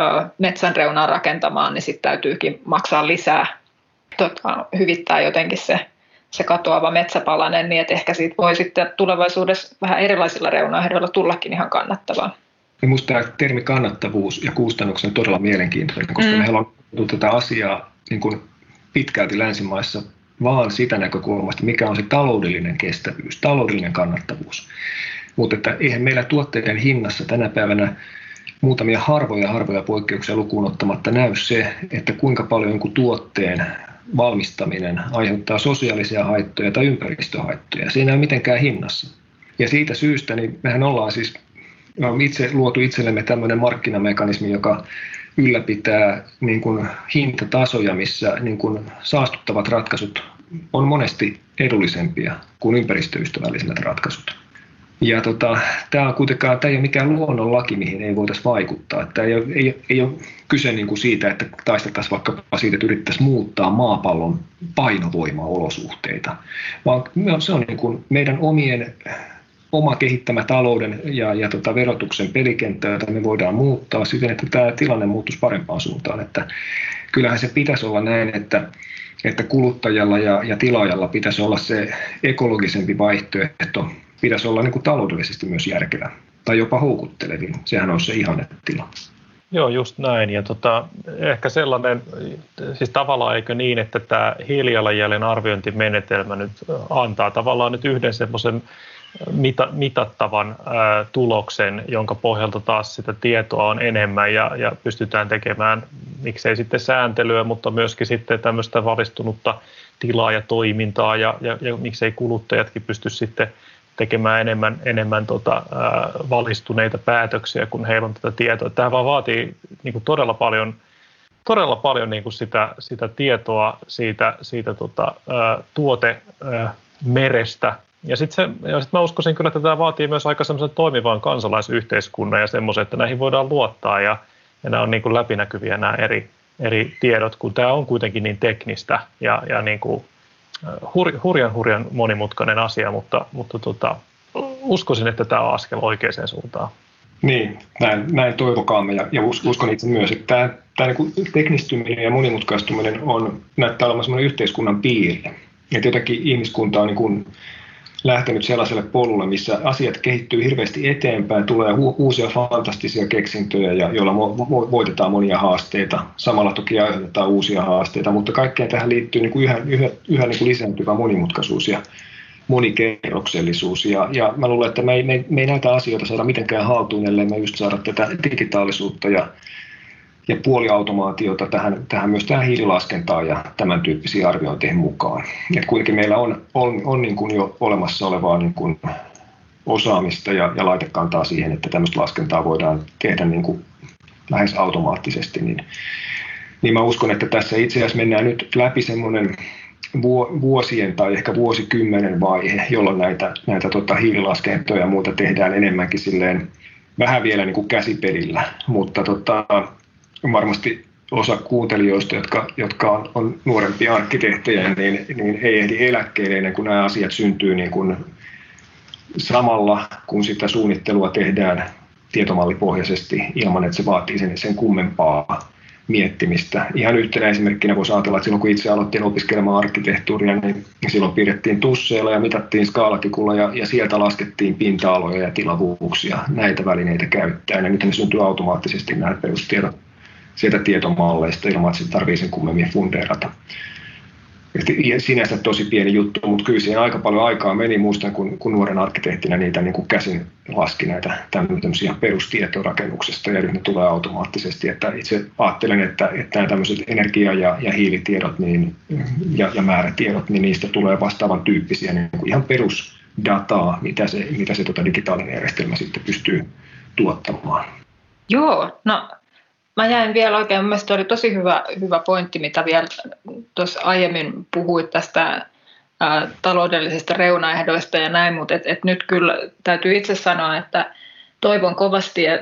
ö, metsän reunaan rakentamaan, niin sitten täytyykin maksaa lisää, tota, hyvittää jotenkin se se katoava metsäpalanen, niin että ehkä siitä voi sitten tulevaisuudessa vähän erilaisilla reunaehdoilla tullakin ihan kannattavaa. Minusta tämä termi kannattavuus ja kustannukset on todella mielenkiintoinen, koska mm. meillä on tätä asiaa niin kuin pitkälti länsimaissa vaan sitä näkökulmasta, mikä on se taloudellinen kestävyys, taloudellinen kannattavuus. Mutta että eihän meillä tuotteiden hinnassa tänä päivänä muutamia harvoja harvoja poikkeuksia lukuun ottamatta näy se, että kuinka paljon jonkun tuotteen valmistaminen aiheuttaa sosiaalisia haittoja tai ympäristöhaittoja. Se ei näy mitenkään hinnassa. Ja siitä syystä niin mehän ollaan siis on itse luotu itsellemme tämmöinen markkinamekanismi, joka ylläpitää niin kuin hintatasoja, missä niin kuin saastuttavat ratkaisut on monesti edullisempia kuin ympäristöystävälliset ratkaisut. Ja tota, tämä on kuitenkaan, tämä ei ole mikään luonnonlaki, mihin ei voitaisiin vaikuttaa. Tämä ei ei, ei ole kyse niin kuin siitä, että taisteltaisiin vaikka siitä, että yritettäisiin muuttaa maapallon painovoimaolosuhteita, vaan se on niin kuin meidän omien oma kehittämä talouden ja, ja tota verotuksen pelikenttä, jota me voidaan muuttaa siten, että tämä tilanne muuttuisi parempaan suuntaan. Että kyllähän se pitäisi olla näin, että, että kuluttajalla ja, ja tilaajalla pitäisi olla se ekologisempi vaihtoehto pitäisi olla niin kuin taloudellisesti myös järkevä tai jopa houkuttelevin. Sehän on se ihannetila. Joo, just näin. Ja tota, ehkä sellainen, siis tavallaan eikö niin, että tämä hiilijalanjäljen arviointimenetelmä nyt antaa tavallaan nyt yhden semmoisen mita, mitattavan ää, tuloksen, jonka pohjalta taas sitä tietoa on enemmän ja, ja pystytään tekemään, miksei sitten sääntelyä, mutta myöskin sitten tämmöistä valistunutta tilaa ja toimintaa ja, ja, ja miksei kuluttajatkin pysty sitten tekemään enemmän, enemmän tota, ää, valistuneita päätöksiä, kun heillä on tätä tietoa. Tämä vaan vaatii niin kuin todella paljon, todella paljon niin kuin sitä, sitä tietoa siitä, siitä tota, ää, tuotemerestä. Ja sitten sit mä uskoisin kyllä, että tämä vaatii myös aika semmoisen toimivan kansalaisyhteiskunnan ja semmoisen, että näihin voidaan luottaa ja, ja nämä on niin kuin läpinäkyviä nämä eri, eri tiedot, kun tämä on kuitenkin niin teknistä ja, ja niin kuin hur, hurjan hurjan monimutkainen asia, mutta, mutta tota, uskoisin, että tämä on askel oikeaan suuntaan. Niin, näin, näin toivokaamme ja, ja uskon itse myös, että tämä, tämä niin teknistyminen ja monimutkaistuminen on, näyttää olevan sellainen yhteiskunnan piirre. Että jotenkin ihmiskunta on niin kuin lähtenyt sellaiselle polulle, missä asiat kehittyy hirveästi eteenpäin, tulee uusia fantastisia keksintöjä, ja, joilla voitetaan monia haasteita. Samalla toki aiheutetaan uusia haasteita, mutta kaikkeen tähän liittyy niin kuin yhä, yhä, yhä niin kuin lisääntyvä monimutkaisuus ja monikerroksellisuus. Ja, ja mä luulen, että me ei, me, me ei näitä asioita saada mitenkään haltuun, ellei me just saada tätä digitaalisuutta ja ja puoliautomaatiota tähän, tähän myös tähän hiililaskentaan ja tämän tyyppisiin arviointeihin mukaan. Et kuitenkin meillä on, on, on niin kuin jo olemassa olevaa niin kuin osaamista ja, ja laitekantaa siihen, että tämmöistä laskentaa voidaan tehdä niin kuin lähes automaattisesti, niin, niin mä uskon, että tässä itse asiassa mennään nyt läpi semmoinen vuosien tai ehkä vuosikymmenen vaihe, jolloin näitä, näitä tota hiililaskentoja ja muuta tehdään enemmänkin silleen vähän vielä niin kuin käsipelillä, mutta tota, varmasti osa kuuntelijoista, jotka, jotka on, on nuorempia arkkitehtejä, niin, niin ei ehdi eläkkeelle ennen kuin nämä asiat syntyy niin kuin samalla, kun sitä suunnittelua tehdään tietomallipohjaisesti ilman, että se vaatii sen, sen kummempaa miettimistä. Ihan yhtenä esimerkkinä voisi ajatella, että silloin kun itse aloittiin opiskelemaan arkkitehtuuria, niin silloin piirrettiin tusseilla ja mitattiin skaalakikulla ja, ja sieltä laskettiin pinta-aloja ja tilavuuksia näitä välineitä käyttäen. Ja nyt ne syntyy automaattisesti nämä perustiedot sieltä tietomalleista ilman, että se tarvitsee sen kummemmin fundeerata. sinänsä tosi pieni juttu, mutta kyllä siihen aika paljon aikaa meni. Muistan, kun, kun nuoren arkkitehtinä niitä niin kuin käsin laski näitä tämmöisiä perustietorakennuksesta ja nyt ne tulee automaattisesti. Että itse ajattelen, että, että nämä tämmöiset energia- ja, ja hiilitiedot niin, ja, ja määrätiedot, niin niistä tulee vastaavan tyyppisiä niin kuin ihan perusdataa, mitä se, mitä se tota digitaalinen järjestelmä sitten pystyy tuottamaan. Joo, no Mä jäin vielä oikein, mielestäni oli tosi hyvä, hyvä pointti, mitä vielä tuossa aiemmin puhuit tästä ää, taloudellisista reunaehdoista ja näin, mutta et, et nyt kyllä täytyy itse sanoa, että toivon kovasti ja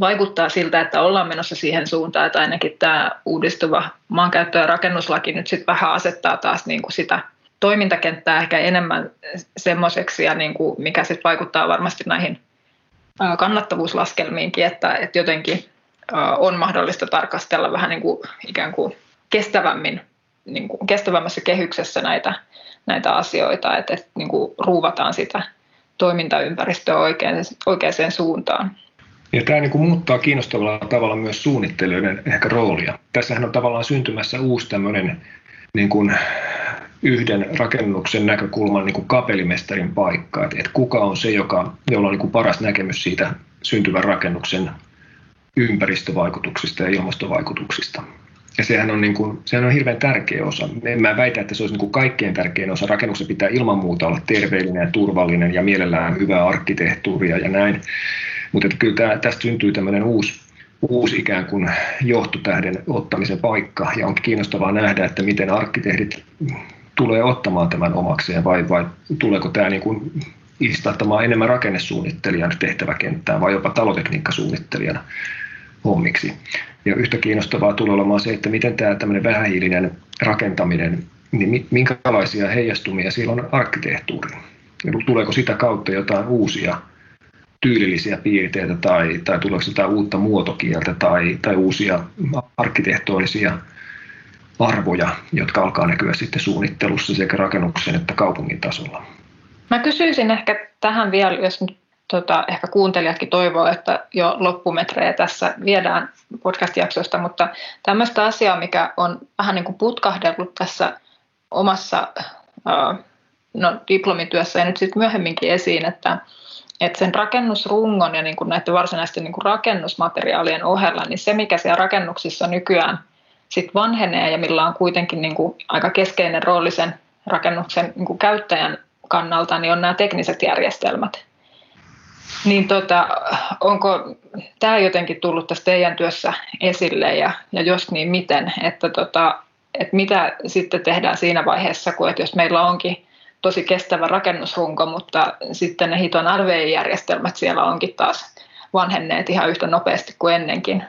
vaikuttaa siltä, että ollaan menossa siihen suuntaan, että ainakin tämä uudistuva maankäyttö- ja rakennuslaki nyt sitten vähän asettaa taas niin kuin sitä toimintakenttää ehkä enemmän semmoiseksi, ja niin kuin mikä sitten vaikuttaa varmasti näihin kannattavuuslaskelmiinkin, että, että jotenkin on mahdollista tarkastella vähän niin kuin ikään kuin kestävämmin, niin kuin kestävämmässä kehyksessä näitä, näitä asioita, että, että niin kuin ruuvataan sitä toimintaympäristöä oikeaan, oikeaan suuntaan. Ja tämä niin kuin muuttaa kiinnostavalla tavalla myös suunnittelijoiden ehkä roolia. Tässähän on tavallaan syntymässä uusi tämmöinen niin kuin yhden rakennuksen näkökulman niin kuin kapelimestarin paikka. Että, että kuka on se, joka, jolla on niin kuin paras näkemys siitä syntyvän rakennuksen ympäristövaikutuksista ja ilmastovaikutuksista. Ja sehän on, niin kuin, sehän on hirveän tärkeä osa. En mä väitä, että se olisi niin kuin kaikkein tärkein osa. Rakennuksen pitää ilman muuta olla terveellinen ja turvallinen ja mielellään hyvää arkkitehtuuria ja näin. Mutta kyllä tämä, tästä syntyy tämmöinen uusi, uusi ikään kuin johtotähden ottamisen paikka. Ja on kiinnostavaa nähdä, että miten arkkitehdit tulee ottamaan tämän omakseen vai, vai tuleeko tämä niin kuin istahtamaan enemmän rakennesuunnittelijan tehtäväkenttään vai jopa talotekniikkasuunnittelijana hommiksi. Ja yhtä kiinnostavaa tulee olemaan se, että miten tämä tämmöinen vähähiilinen rakentaminen, niin minkälaisia heijastumia siellä on arkkitehtuuriin. Tuleeko sitä kautta jotain uusia tyylillisiä piirteitä tai, tai tuleeko jotain uutta muotokieltä tai, tai uusia arkkitehtoonisia arvoja, jotka alkaa näkyä sitten suunnittelussa sekä rakennuksen että kaupungin tasolla. Mä kysyisin ehkä tähän vielä, jos nyt tota, ehkä kuuntelijatkin toivoo, että jo loppumetrejä tässä viedään podcast-jaksosta, mutta tämmöistä asiaa, mikä on vähän niin kuin putkahdellut tässä omassa no, diplomityössä ja nyt sitten myöhemminkin esiin, että, että sen rakennusrungon ja niin kuin näiden varsinaisten niin kuin rakennusmateriaalien ohella, niin se mikä siellä rakennuksissa nykyään sit vanhenee ja millä on kuitenkin niin kuin aika keskeinen rooli sen rakennuksen niin kuin käyttäjän kannalta, niin on nämä tekniset järjestelmät. Niin tota, onko tämä jotenkin tullut tässä teidän työssä esille ja, ja jos niin miten, että, tota, että mitä sitten tehdään siinä vaiheessa, kun että jos meillä onkin tosi kestävä rakennusrunko, mutta sitten ne hiton RVI-järjestelmät siellä onkin taas vanhenneet ihan yhtä nopeasti kuin ennenkin.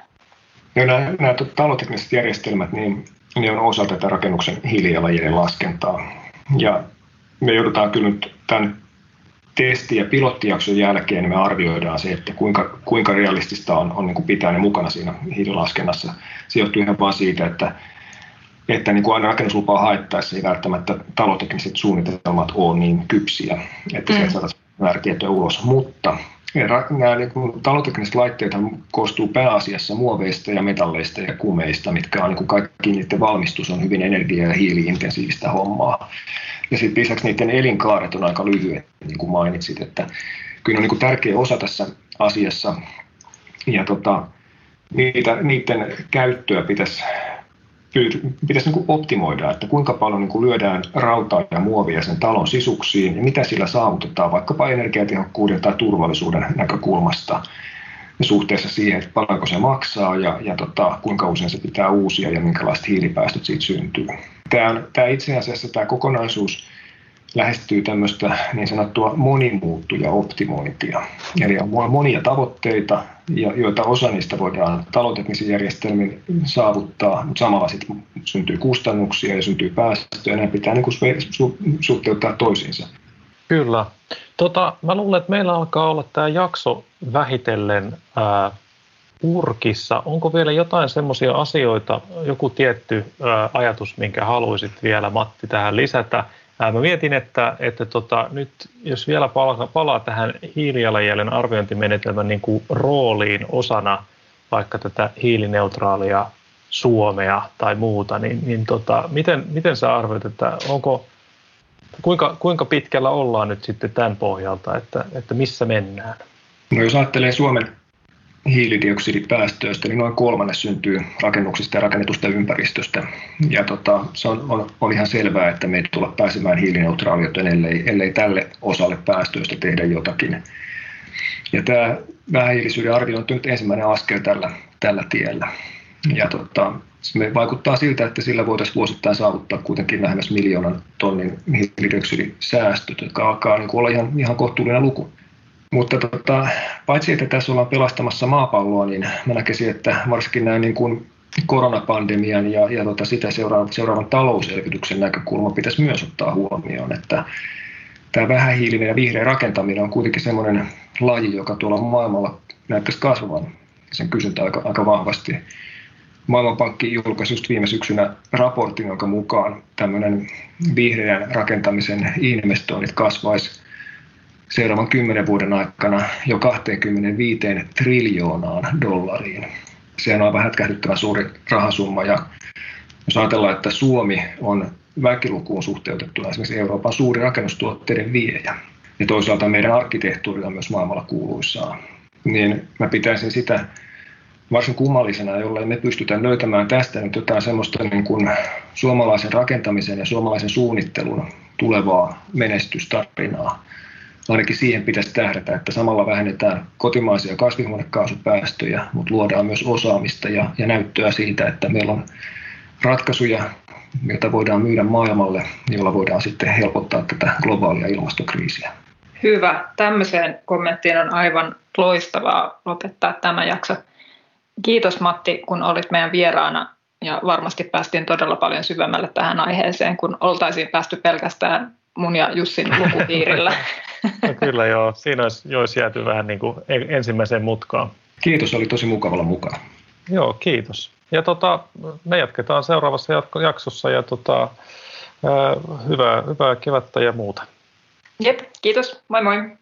No, nämä, nämä talotekniset järjestelmät, niin ne on osa tätä rakennuksen hiilijalanjäljen laskentaa. Ja me joudutaan kyllä nyt tämän testi- ja pilottijakson jälkeen niin me arvioidaan se, että kuinka, kuinka realistista on, on niin kuin pitää ne mukana siinä hiililaskennassa. Se johtuu ihan vaan siitä, että, että niin kuin aina rakennuslupaa haettaessa ei välttämättä talotekniset suunnitelmat ole niin kypsiä, että mm. sieltä saataisiin määrätietoja ulos. Mutta nämä niin kuin, laitteet koostuu pääasiassa muoveista ja metalleista ja kumeista, mitkä on niin kaikki niiden valmistus on hyvin energia- ja hiiliintensiivistä hommaa. Ja sitten lisäksi niiden elinkaaret on aika lyhyet, niin kuin mainitsit, että kyllä on niin tärkeä osa tässä asiassa. Ja tota, niitä, niiden käyttöä pitäisi pitäisi niin optimoida, että kuinka paljon niin kuin lyödään rautaa ja muovia sen talon sisuksiin ja mitä sillä saavutetaan vaikkapa energiatehokkuuden tai turvallisuuden näkökulmasta suhteessa siihen, että paljonko se maksaa ja, ja tota, kuinka usein se pitää uusia ja minkälaiset hiilipäästöt siitä syntyy. Tämä, on, tämä itse asiassa tämä kokonaisuus lähestyy tämmöistä niin sanottua monimuuttuja optimointia. Eli on monia tavoitteita, joita osa niistä voidaan taloteknisen järjestelmin saavuttaa, mutta samalla sitten syntyy kustannuksia ja syntyy päästöjä, ja nämä pitää niin kuin suhteuttaa toisiinsa. Kyllä. Tota, mä luulen, että meillä alkaa olla tämä jakso vähitellen ää, purkissa. Onko vielä jotain semmoisia asioita, joku tietty ää, ajatus, minkä haluaisit vielä Matti tähän lisätä? Ää, mä mietin, että, että tota, nyt jos vielä palaa, palaa tähän hiilijalanjäljen arviointimenetelmän niin kuin rooliin osana vaikka tätä hiilineutraalia Suomea tai muuta, niin, niin tota, miten, miten sä arvioit, että onko, kuinka, kuinka pitkällä ollaan nyt sitten tämän pohjalta, että, että missä mennään? No jos ajattelee Suomen hiilidioksidipäästöistä, niin noin kolmannes syntyy rakennuksista ja rakennetusta ympäristöstä. Ja tota, se on, on, on ihan selvää, että me ei tulla pääsemään hiilineutraaliuteen, ellei, ellei tälle osalle päästöistä tehdä jotakin. Ja tämä vähähiilisyyden arviointi on nyt ensimmäinen askel tällä, tällä tiellä. Ja tota, se vaikuttaa siltä, että sillä voitaisiin vuosittain saavuttaa kuitenkin lähemmäs miljoonan tonnin hiilidioksidisäästöt, jotka alkaa niin olla ihan, ihan kohtuullinen luku. Mutta tota, paitsi, että tässä ollaan pelastamassa maapalloa, niin mä näkisin, että varsinkin näin niin kuin koronapandemian ja, ja tota sitä seuraavan, seuraavan talouselvytyksen näkökulma pitäisi myös ottaa huomioon, että tämä vähähiilinen ja vihreä rakentaminen on kuitenkin semmoinen laji, joka tuolla maailmalla näyttäisi kasvavan sen kysyntä aika, aika vahvasti. Maailmanpankki julkaisi just viime syksynä raportin, jonka mukaan tämmöinen vihreän rakentamisen investoinnit kasvaisi seuraavan kymmenen vuoden aikana jo 25 triljoonaan dollariin. Se on aivan hätkähdyttävän suuri rahasumma ja jos ajatellaan, että Suomi on väkilukuun suhteutettuna esimerkiksi Euroopan suuri rakennustuotteiden viejä ja toisaalta meidän arkkitehtuuri on myös maailmalla kuuluisaa, niin mä pitäisin sitä varsin kummallisena, jollei me pystytään löytämään tästä nyt jotain semmoista niin kuin suomalaisen rakentamisen ja suomalaisen suunnittelun tulevaa menestystarinaa ainakin siihen pitäisi tähdätä, että samalla vähennetään kotimaisia kasvihuonekaasupäästöjä, mutta luodaan myös osaamista ja, ja näyttöä siitä, että meillä on ratkaisuja, joita voidaan myydä maailmalle, joilla voidaan sitten helpottaa tätä globaalia ilmastokriisiä. Hyvä. Tämmöiseen kommenttiin on aivan loistavaa lopettaa tämä jakso. Kiitos Matti, kun olit meidän vieraana ja varmasti päästiin todella paljon syvemmälle tähän aiheeseen, kun oltaisiin päästy pelkästään mun ja Jussin lukupiirillä. (laughs) No kyllä joo, siinä olisi, olisi jääty vähän niin kuin ensimmäiseen mutkaan. Kiitos, oli tosi mukavalla mukaan. Joo, kiitos. Ja tota, me jatketaan seuraavassa jaksossa ja tota, hyvää, hyvää kevättä ja muuta. Jep, kiitos. Moi moi.